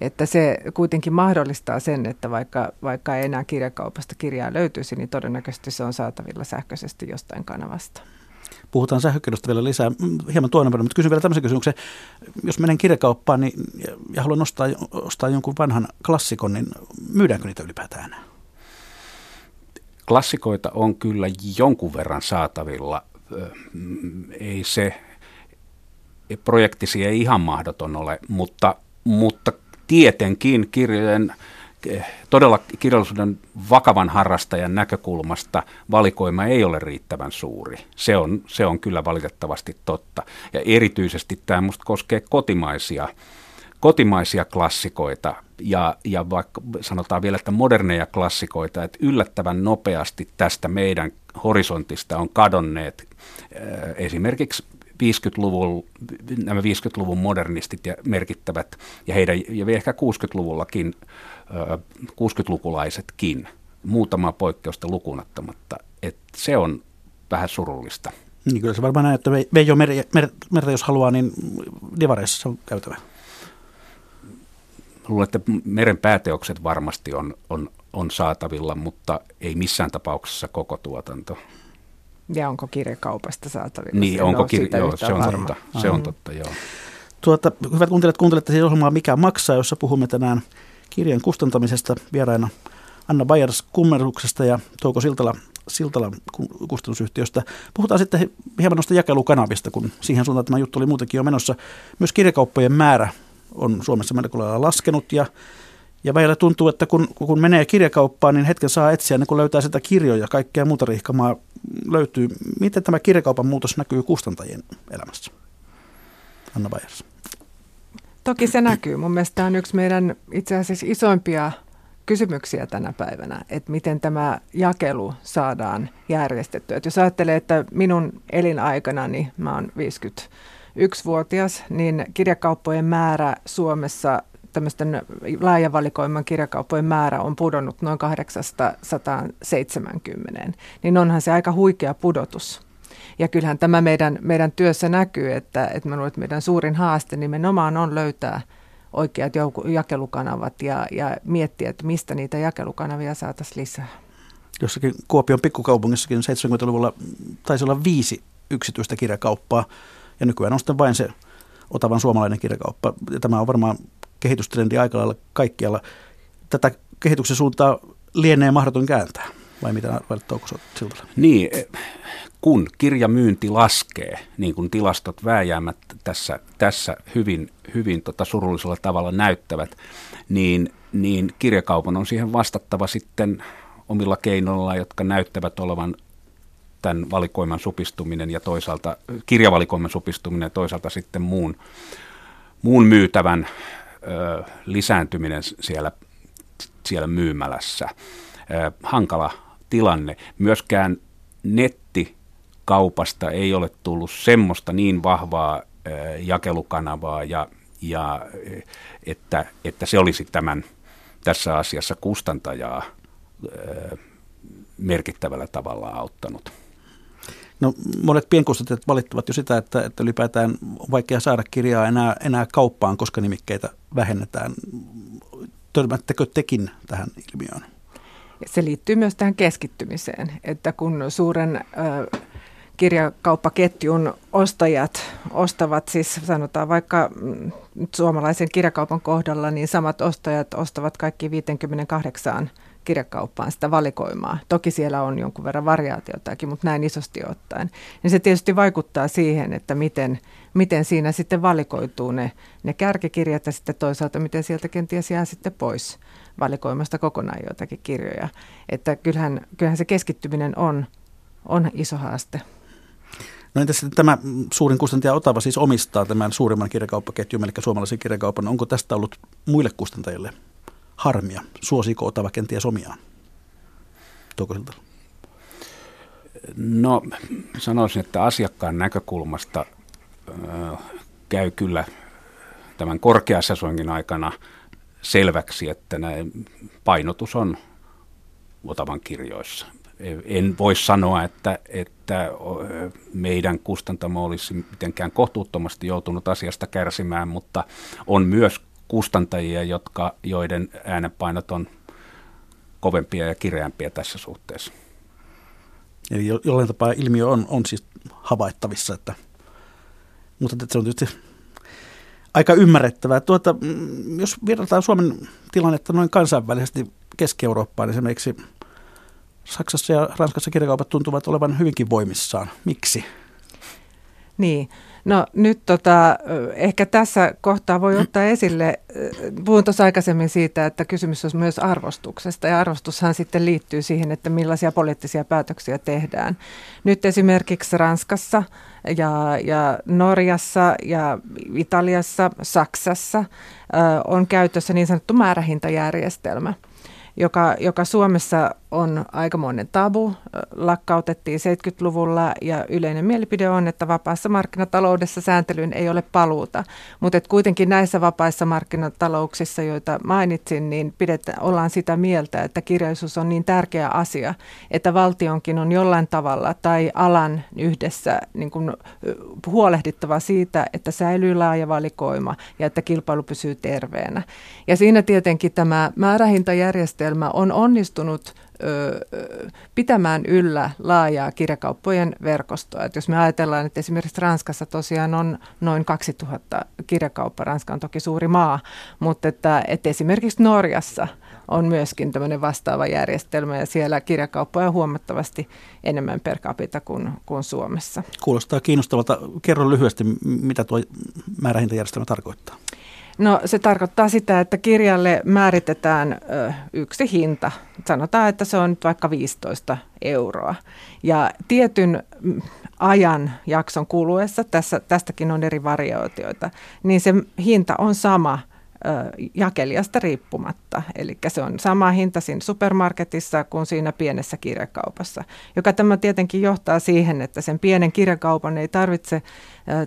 Että se kuitenkin mahdollistaa sen, että vaikka, vaikka ei enää kirjakaupasta kirjaa löytyisi, niin todennäköisesti se on saatavilla sähköisesti jostain kanavasta. Puhutaan sähkökirjoista vielä lisää mm, hieman tuonnepana, mutta kysyn vielä tämmöisen kysymyksen. Jos menen kirjakauppaan niin, ja haluan ostaa, ostaa jonkun vanhan klassikon, niin myydäänkö niitä ylipäätään enää? Klassikoita on kyllä jonkun verran saatavilla. Ei se projektisi ei ihan mahdoton ole, mutta, mutta tietenkin kirjojen todella kirjallisuuden vakavan harrastajan näkökulmasta valikoima ei ole riittävän suuri. Se on, se on kyllä valitettavasti totta. Ja erityisesti tämä minusta koskee kotimaisia, kotimaisia klassikoita ja, ja vaikka sanotaan vielä, että moderneja klassikoita, että yllättävän nopeasti tästä meidän horisontista on kadonneet esimerkiksi 50-luvun, nämä 50-luvun modernistit ja merkittävät, ja, heidän, ja ehkä 60-luvullakin 60-lukulaisetkin, muutama poikkeusta lukunottamatta. että se on vähän surullista. Niin kyllä se varmaan näin, että Veijo Merta, mer, mer, jos haluaa, niin Divareissa se on käytävä. Luulen, että meren pääteokset varmasti on, on, on saatavilla, mutta ei missään tapauksessa koko tuotanto. Ja onko kirjakaupasta saatavilla? Niin, onko kirja, joo, se on totta, se on totta, joo. Tuota, hyvät kuuntelijat, kuuntelette siis ohjelmaa Mikä maksaa, jossa puhumme tänään kirjan kustantamisesta vieraina Anna Bayers kummeruksesta ja Touko Siltala, Siltala kustannusyhtiöstä. Puhutaan sitten hieman noista jakelukanavista, kun siihen suuntaan tämä juttu oli muutenkin jo menossa. Myös kirjakauppojen määrä on Suomessa melko lailla laskenut ja ja välillä tuntuu, että kun, kun menee kirjakauppaan, niin hetken saa etsiä, niin kun löytää sitä kirjoja, kaikkea muuta rihkamaa löytyy. Miten tämä kirjakaupan muutos näkyy kustantajien elämässä? Anna Bayers. Toki se näkyy. Mun mielestä tämä on yksi meidän itse asiassa isoimpia kysymyksiä tänä päivänä, että miten tämä jakelu saadaan järjestettyä. Et jos ajattelee, että minun elinaikana, niin mä oon 51-vuotias, niin kirjakauppojen määrä Suomessa tämmöisten laajavalikoiman kirjakauppojen määrä on pudonnut noin 870, niin onhan se aika huikea pudotus. Ja kyllähän tämä meidän, meidän työssä näkyy, että, että mä luulen, että meidän suurin haaste nimenomaan on löytää oikeat jakelukanavat ja, ja miettiä, että mistä niitä jakelukanavia saataisiin lisää. Jossakin Kuopion pikkukaupungissakin 70-luvulla taisi olla viisi yksityistä kirjakauppaa ja nykyään on sitten vain se Otavan suomalainen kirjakauppa. Ja tämä on varmaan kehitystrendi aika lailla kaikkialla. Tätä kehityksen suuntaa lienee mahdoton kääntää, vai mitä arvelet Touko Siltala? Niin, kun kirjamyynti laskee, niin kuin tilastot vääjäämättä tässä, tässä hyvin, hyvin tota surullisella tavalla näyttävät, niin, niin kirjakaupan on siihen vastattava sitten omilla keinoilla, jotka näyttävät olevan tämän valikoiman supistuminen ja toisaalta kirjavalikoiman supistuminen ja toisaalta sitten muun, muun myytävän ö, lisääntyminen siellä, siellä myymälässä. Ö, hankala tilanne. Myöskään nettikaupasta ei ole tullut semmoista niin vahvaa ö, jakelukanavaa, ja, ja, että, että se olisi tämän tässä asiassa kustantajaa ö, merkittävällä tavalla auttanut. No, monet pienkustantajat valittavat jo sitä, että, että ylipäätään on vaikea saada kirjaa enää, enää kauppaan, koska nimikkeitä vähennetään. Törmättekö tekin tähän ilmiöön? Se liittyy myös tähän keskittymiseen, että kun suuren ö, kirjakauppaketjun ostajat ostavat, siis sanotaan vaikka mm, suomalaisen kirjakaupan kohdalla, niin samat ostajat ostavat kaikki 58 kirjakauppaan sitä valikoimaa. Toki siellä on jonkun verran variaatiotakin, mutta näin isosti ottaen. Niin se tietysti vaikuttaa siihen, että miten, miten siinä sitten valikoituu ne, ne kärkikirjat ja sitten toisaalta miten sieltä kenties jää sitten pois valikoimasta kokonaan joitakin kirjoja. Että kyllähän, kyllähän se keskittyminen on, on iso haaste. No entäs tämä suurin kustantaja Otava siis omistaa tämän suurimman kirjakauppaketjun, eli suomalaisen kirjakaupan. Onko tästä ollut muille kustantajille harmia? Suosiiko Otava kenties omiaan? Toukosilta. No sanoisin, että asiakkaan näkökulmasta äh, käy kyllä tämän korkeasesongin aikana selväksi, että näin painotus on Otavan kirjoissa. En voi sanoa, että, että meidän kustantamo olisi mitenkään kohtuuttomasti joutunut asiasta kärsimään, mutta on myös kustantajia, jotka, joiden äänenpainot on kovempia ja kireämpiä tässä suhteessa. Eli jollain tapaa ilmiö on, on siis havaittavissa, että, mutta se on tietysti aika ymmärrettävää. Tuota, mm, jos verrataan Suomen tilannetta noin kansainvälisesti Keski-Eurooppaan, esimerkiksi Saksassa ja Ranskassa kirjakaupat tuntuvat olevan hyvinkin voimissaan. Miksi? Niin, No nyt tota, ehkä tässä kohtaa voi ottaa esille, puhun tuossa aikaisemmin siitä, että kysymys on myös arvostuksesta ja arvostushan sitten liittyy siihen, että millaisia poliittisia päätöksiä tehdään. Nyt esimerkiksi Ranskassa ja, ja Norjassa ja Italiassa, Saksassa on käytössä niin sanottu määrähintajärjestelmä joka, joka Suomessa on aikamoinen tabu, lakkautettiin 70-luvulla ja yleinen mielipide on, että vapaassa markkinataloudessa sääntelyyn ei ole paluuta. Mutta kuitenkin näissä vapaissa markkinatalouksissa, joita mainitsin, niin pidetään, ollaan sitä mieltä, että kirjallisuus on niin tärkeä asia, että valtionkin on jollain tavalla tai alan yhdessä niin kun, huolehdittava siitä, että säilyy laaja valikoima ja että kilpailu pysyy terveenä. Ja siinä tietenkin tämä määrähintajärjestelmä on onnistunut pitämään yllä laajaa kirjakauppojen verkostoa. Et jos me ajatellaan, että esimerkiksi Ranskassa tosiaan on noin 2000 kirjakauppa, Ranska on toki suuri maa, mutta että, että esimerkiksi Norjassa on myöskin tämmöinen vastaava järjestelmä ja siellä kirjakauppoja on huomattavasti enemmän per capita kuin, kuin Suomessa. Kuulostaa kiinnostavalta. Kerro lyhyesti, mitä tuo määrähintajärjestelmä tarkoittaa. No se tarkoittaa sitä, että kirjalle määritetään ö, yksi hinta. Sanotaan, että se on nyt vaikka 15 euroa. Ja tietyn ajan jakson kuluessa, tässä, tästäkin on eri variaatioita, niin se hinta on sama jakelijasta riippumatta. Eli se on sama hinta siinä supermarketissa kuin siinä pienessä kirjakaupassa, joka tämä tietenkin johtaa siihen, että sen pienen kirjakaupan ei tarvitse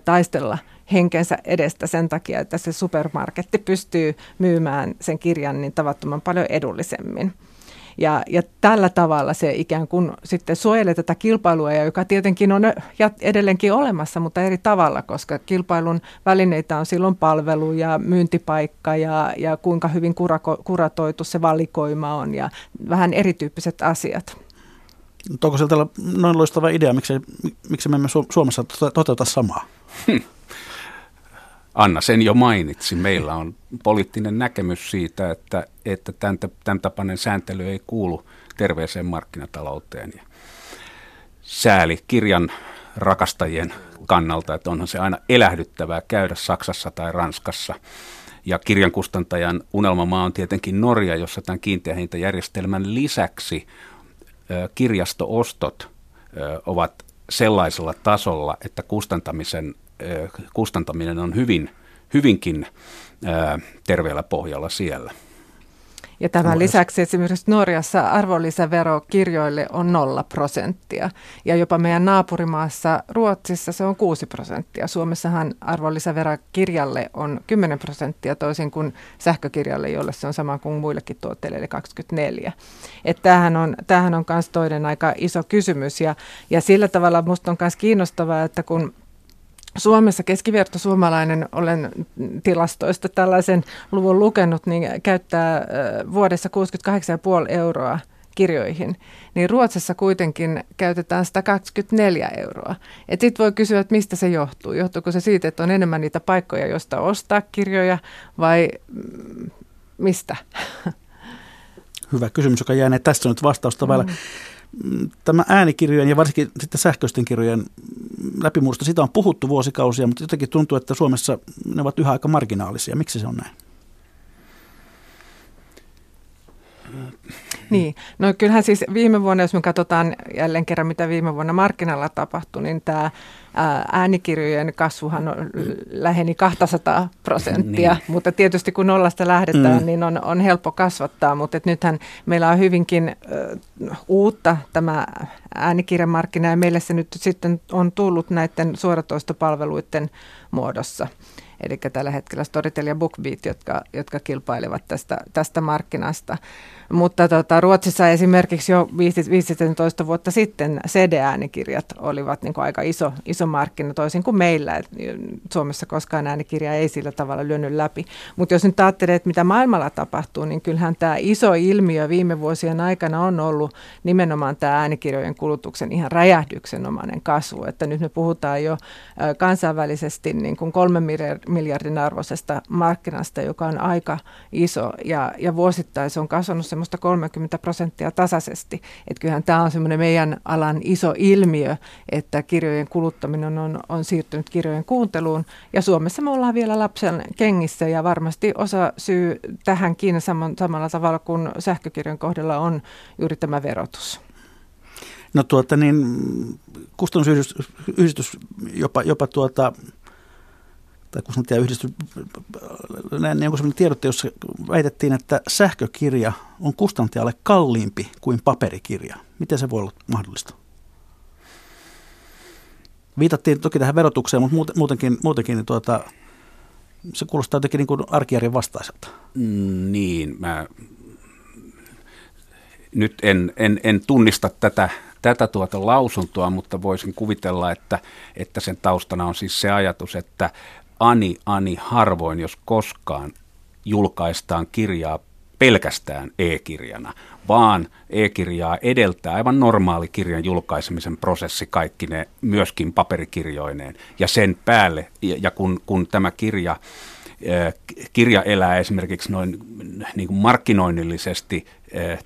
taistella henkensä edestä sen takia, että se supermarketti pystyy myymään sen kirjan niin tavattoman paljon edullisemmin. Ja, ja tällä tavalla se ikään kuin sitten suojelee tätä kilpailua, joka tietenkin on edelleenkin olemassa, mutta eri tavalla, koska kilpailun välineitä on silloin palvelu ja myyntipaikka ja, ja kuinka hyvin kurako, kuratoitu se valikoima on ja vähän erityyppiset asiat. Onko se noin loistava idea, miksi, miksi me emme Suomessa toteuta samaa? Hm. Anna sen jo mainitsi. Meillä on poliittinen näkemys siitä, että, että tämän, tämän tapainen sääntely ei kuulu terveeseen markkinatalouteen. Ja sääli kirjan rakastajien kannalta, että onhan se aina elähdyttävää käydä Saksassa tai Ranskassa. Ja kirjan kustantajan unelmamaa on tietenkin Norja, jossa tämän kiinteähintajärjestelmän lisäksi kirjastoostot ovat sellaisella tasolla, että kustantamisen kustantaminen on hyvin, hyvinkin terveellä pohjalla siellä. Ja tämän lisäksi esimerkiksi Norjassa arvonlisävero kirjoille on nolla prosenttia ja jopa meidän naapurimaassa Ruotsissa se on 6 prosenttia. Suomessahan arvonlisävero kirjalle on 10 prosenttia toisin kuin sähkökirjalle, jolle se on sama kuin muillekin tuotteille eli 24. Että tämähän on, tämähän on myös toinen aika iso kysymys ja, ja sillä tavalla minusta on myös kiinnostavaa, että kun Suomessa keskiverto suomalainen, olen tilastoista tällaisen luvun lukenut, niin käyttää vuodessa 68,5 euroa kirjoihin, niin Ruotsissa kuitenkin käytetään 124 euroa. Sitten voi kysyä, että mistä se johtuu. Johtuuko se siitä, että on enemmän niitä paikkoja, joista ostaa kirjoja vai mm, mistä? Hyvä kysymys, joka jäänee tässä nyt vastausta mm. Tämä äänikirjojen ja varsinkin sitten sähköisten kirjojen läpimurrosta, sitä on puhuttu vuosikausia, mutta jotenkin tuntuu, että Suomessa ne ovat yhä aika marginaalisia. Miksi se on näin? Niin, no kyllähän siis viime vuonna, jos me katsotaan jälleen kerran, mitä viime vuonna markkinalla tapahtui, niin tämä äänikirjojen kasvuhan on, läheni 200 prosenttia, niin. mutta tietysti kun nollasta lähdetään, mm. niin on, on helppo kasvattaa, mutta et nythän meillä on hyvinkin uh, uutta tämä äänikirjamarkkina ja meille se nyt sitten on tullut näiden suoratoistopalveluiden muodossa. Eli tällä hetkellä Storytel ja BookBeat, jotka, jotka kilpailevat tästä, tästä markkinasta. Mutta tota, Ruotsissa esimerkiksi jo 15 vuotta sitten CD-äänikirjat olivat niin kuin aika iso, iso markkina, toisin kuin meillä. Et Suomessa koskaan äänikirja ei sillä tavalla lyönyt läpi. Mutta jos nyt ajattelee, että mitä maailmalla tapahtuu, niin kyllähän tämä iso ilmiö viime vuosien aikana on ollut nimenomaan tämä äänikirjojen kulutuksen ihan räjähdyksenomainen kasvu. Että nyt me puhutaan jo kansainvälisesti niin kuin kolmen miljardin arvoisesta markkinasta, joka on aika iso ja, ja vuosittain se on kasvanut semmoista 30 prosenttia tasaisesti. Että kyllähän tämä on semmoinen meidän alan iso ilmiö, että kirjojen kuluttaminen on, on siirtynyt kirjojen kuunteluun. Ja Suomessa me ollaan vielä lapsen kengissä ja varmasti osa syy tähänkin samalla tavalla kuin sähkökirjan kohdalla on juuri tämä verotus. No tuota niin, kustannusyhdistys jopa, jopa tuota, tai yhdistys, näin jonkun sellainen tiedotte, jossa väitettiin, että sähkökirja on kustantajalle kalliimpi kuin paperikirja. Miten se voi olla mahdollista? Viitattiin toki tähän verotukseen, mutta muutenkin, muutenkin niin tuota, se kuulostaa jotenkin niin arkijärjen vastaiselta. Mm, niin, mä nyt en, en, en tunnista tätä, tätä tuota lausuntoa, mutta voisin kuvitella, että, että sen taustana on siis se ajatus, että ani, ani harvoin, jos koskaan julkaistaan kirjaa pelkästään e-kirjana, vaan e-kirjaa edeltää aivan normaali kirjan julkaisemisen prosessi kaikki ne myöskin paperikirjoineen. Ja sen päälle, ja, kun, kun tämä kirja, kirja elää esimerkiksi noin niin kuin markkinoinnillisesti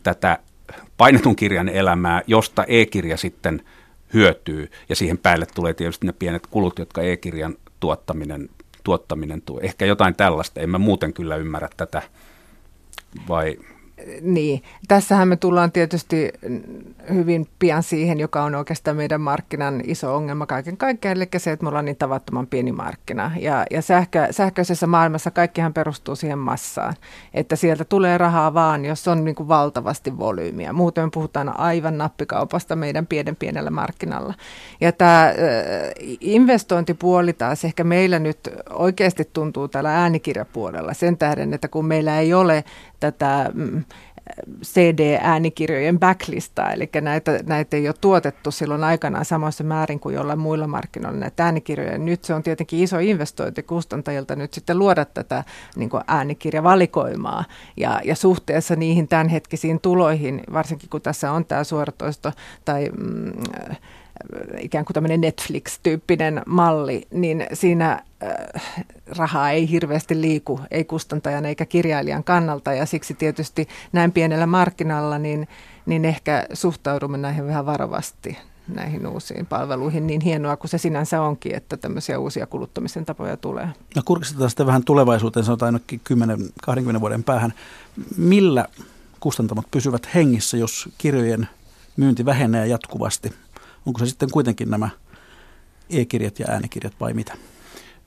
tätä painetun kirjan elämää, josta e-kirja sitten hyötyy, ja siihen päälle tulee tietysti ne pienet kulut, jotka e-kirjan tuottaminen tuottaminen tuo. Ehkä jotain tällaista, en mä muuten kyllä ymmärrä tätä, vai Niin, tässähän me tullaan tietysti hyvin pian siihen, joka on oikeastaan meidän markkinan iso ongelma kaiken kaikkiaan, eli se, että me ollaan niin tavattoman pieni markkina. Ja, ja sähkö, sähköisessä maailmassa kaikkihan perustuu siihen massaan, että sieltä tulee rahaa vaan, jos on niin kuin valtavasti volyymiä. Muuten puhutaan aivan nappikaupasta meidän pienen pienellä markkinalla. Ja tämä investointipuoli taas ehkä meillä nyt oikeasti tuntuu täällä äänikirjapuolella sen tähden, että kun meillä ei ole tätä mm, CD-äänikirjojen backlistaa, eli näitä, näitä ei ole tuotettu silloin aikanaan samassa määrin kuin jollain muilla markkinoilla näitä äänikirjoja. Nyt se on tietenkin iso investointi kustantajilta nyt sitten luoda tätä niin äänikirjavalikoimaa ja, ja suhteessa niihin tämänhetkisiin tuloihin, varsinkin kun tässä on tämä suoratoisto tai mm, ikään kuin tämmöinen Netflix-tyyppinen malli, niin siinä äh, rahaa ei hirveästi liiku, ei kustantajan eikä kirjailijan kannalta, ja siksi tietysti näin pienellä markkinalla, niin, niin ehkä suhtaudumme näihin vähän varovasti näihin uusiin palveluihin, niin hienoa kuin se sinänsä onkin, että tämmöisiä uusia kuluttamisen tapoja tulee. No kurkistetaan sitten vähän tulevaisuuteen, sanotaan ainakin 10-20 vuoden päähän. Millä kustantamot pysyvät hengissä, jos kirjojen myynti vähenee jatkuvasti? Onko se sitten kuitenkin nämä e-kirjat ja äänikirjat vai mitä?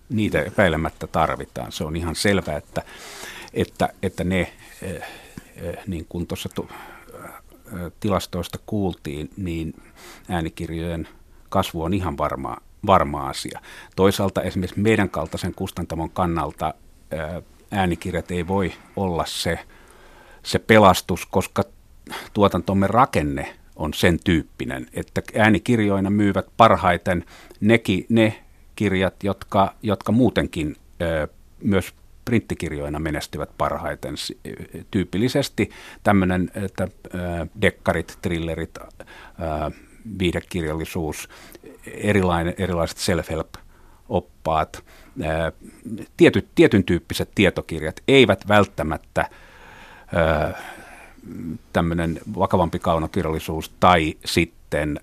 Niitä epäilemättä tarvitaan. Se on ihan selvää, että, että, että ne, eh, eh, niin kuin tuossa eh, tilastoista kuultiin, niin äänikirjojen kasvu on ihan varma, varma asia. Toisaalta esimerkiksi meidän kaltaisen kustantamon kannalta äänikirjat ei voi olla se, se pelastus, koska tuotantomme rakenne on sen tyyppinen, että äänikirjoina myyvät parhaiten neki, ne kirjat, jotka, jotka muutenkin ö, myös printtikirjoina menestyvät parhaiten. Tyypillisesti tämmöinen, että dekkarit, trillerit, viidekirjallisuus, erilainen, erilaiset self-help-oppaat, tietyt, tietyn tyyppiset tietokirjat eivät välttämättä tämmöinen vakavampi kaunokirjallisuus tai sitten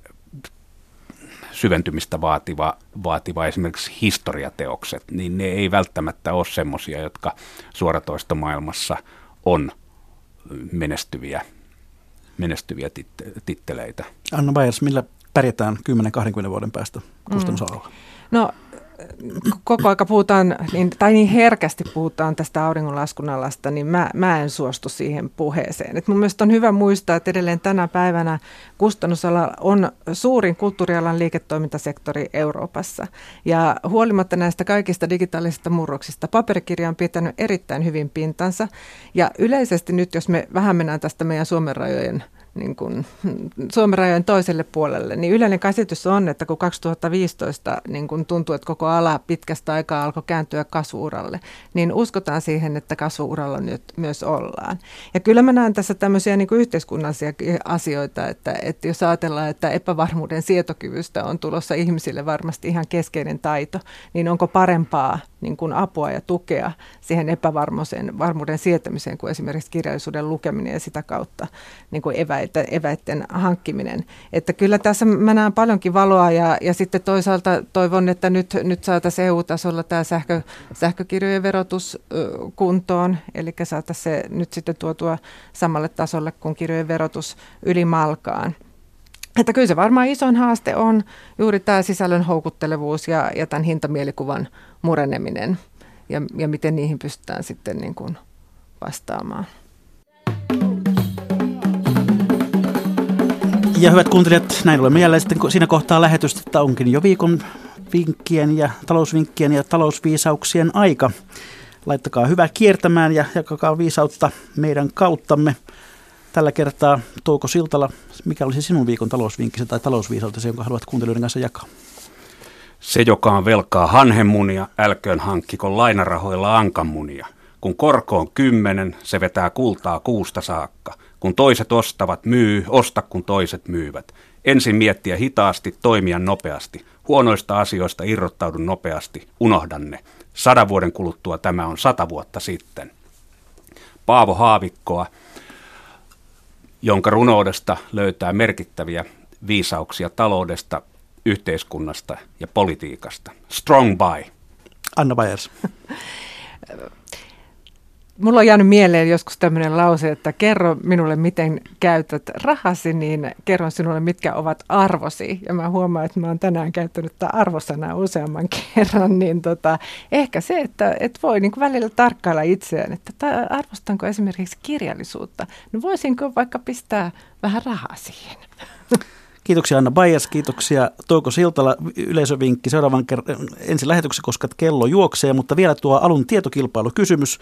syventymistä vaativa, vaativa esimerkiksi historiateokset, niin ne ei välttämättä ole semmoisia, jotka suoratoistomaailmassa on menestyviä, menestyviä titteleitä. Anna Bayers, millä pärjätään 10-20 vuoden päästä kustannusalalla? Mm. No koko aika puhutaan, niin, tai niin herkästi puhutaan tästä auringonlaskun alasta, niin mä, mä en suostu siihen puheeseen. Et mun mielestä on hyvä muistaa, että edelleen tänä päivänä kustannusala on suurin kulttuurialan liiketoimintasektori Euroopassa. Ja huolimatta näistä kaikista digitaalisista murroksista, paperikirja on pitänyt erittäin hyvin pintansa. Ja yleisesti nyt, jos me vähän mennään tästä meidän Suomen rajojen niin kuin Suomen rajojen toiselle puolelle, niin yleinen käsitys on, että kun 2015 niin kuin tuntuu, että koko ala pitkästä aikaa alkoi kääntyä kasvuuralle, niin uskotaan siihen, että kasvuuralla nyt myös ollaan. Ja kyllä mä näen tässä tämmöisiä niin kuin yhteiskunnallisia asioita, että, että jos ajatellaan, että epävarmuuden sietokyvystä on tulossa ihmisille varmasti ihan keskeinen taito, niin onko parempaa niin kuin apua ja tukea siihen epävarmuuden varmuuden sietämiseen kuin esimerkiksi kirjallisuuden lukeminen ja sitä kautta niin kuin eväitä, eväitten hankkiminen. Että kyllä tässä mä näen paljonkin valoa ja, ja sitten toisaalta toivon, että nyt, nyt saataisiin EU-tasolla tämä sähkö, sähkökirjojen verotus kuntoon, eli saataisiin se nyt sitten tuotua samalle tasolle kuin kirjojen verotus ylimalkaan. Että kyllä se varmaan isoin haaste on juuri tämä sisällön houkuttelevuus ja, ja tämän hintamielikuvan mureneminen ja, ja miten niihin pystytään sitten niin kuin vastaamaan. Ja hyvät kuuntelijat, näin olemme jälleen sitten siinä kohtaa lähetystä, että onkin jo viikon vinkkien ja talousvinkkien ja talousviisauksien aika. Laittakaa hyvää kiertämään ja jakakaa viisautta meidän kauttamme. Tällä kertaa Touko Siltala, mikä olisi sinun viikon talousvinkkisi tai talousviisautesi, jonka haluat kuuntelijoiden kanssa jakaa? Se, joka on velkaa hanhemunia, älköön hankkiko lainarahoilla ankamunia. Kun korko on kymmenen, se vetää kultaa kuusta saakka. Kun toiset ostavat, myy, osta kun toiset myyvät. Ensin miettiä hitaasti, toimia nopeasti. Huonoista asioista irrottaudu nopeasti, unohdanne. Sadan vuoden kuluttua tämä on sata vuotta sitten. Paavo Haavikkoa, jonka runoudesta löytää merkittäviä viisauksia taloudesta, yhteiskunnasta ja politiikasta. Strong by. Anna Bayers. mulla on jäänyt mieleen joskus tämmöinen lause, että kerro minulle, miten käytät rahasi, niin kerron sinulle, mitkä ovat arvosi. Ja mä huomaan, että mä oon tänään käyttänyt tätä arvosanaa useamman kerran, niin tota, ehkä se, että et voi niin välillä tarkkailla itseään, että arvostanko esimerkiksi kirjallisuutta. No voisinko vaikka pistää vähän rahaa siihen? Kiitoksia Anna Bayers, kiitoksia Touko Siltala, yleisövinkki seuraavan kerran ensi lähetyksessä, koska kello juoksee, mutta vielä tuo alun tietokilpailukysymys.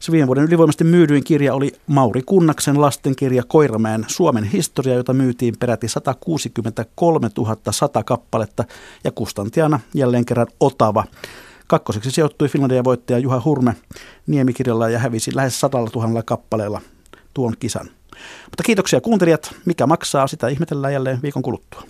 Se viime vuoden ylivoimaisesti myydyin kirja oli Mauri Kunnaksen lastenkirja Koiramäen Suomen historia, jota myytiin peräti 163 100 kappaletta ja kustantiana jälleen kerran Otava. Kakkoseksi sijoittui Finlandia voittaja Juha Hurme Niemikirjalla ja hävisi lähes sadalla tuhannella kappaleella tuon kisan. Mutta kiitoksia kuuntelijat. Mikä maksaa, sitä ihmetellään jälleen viikon kuluttua.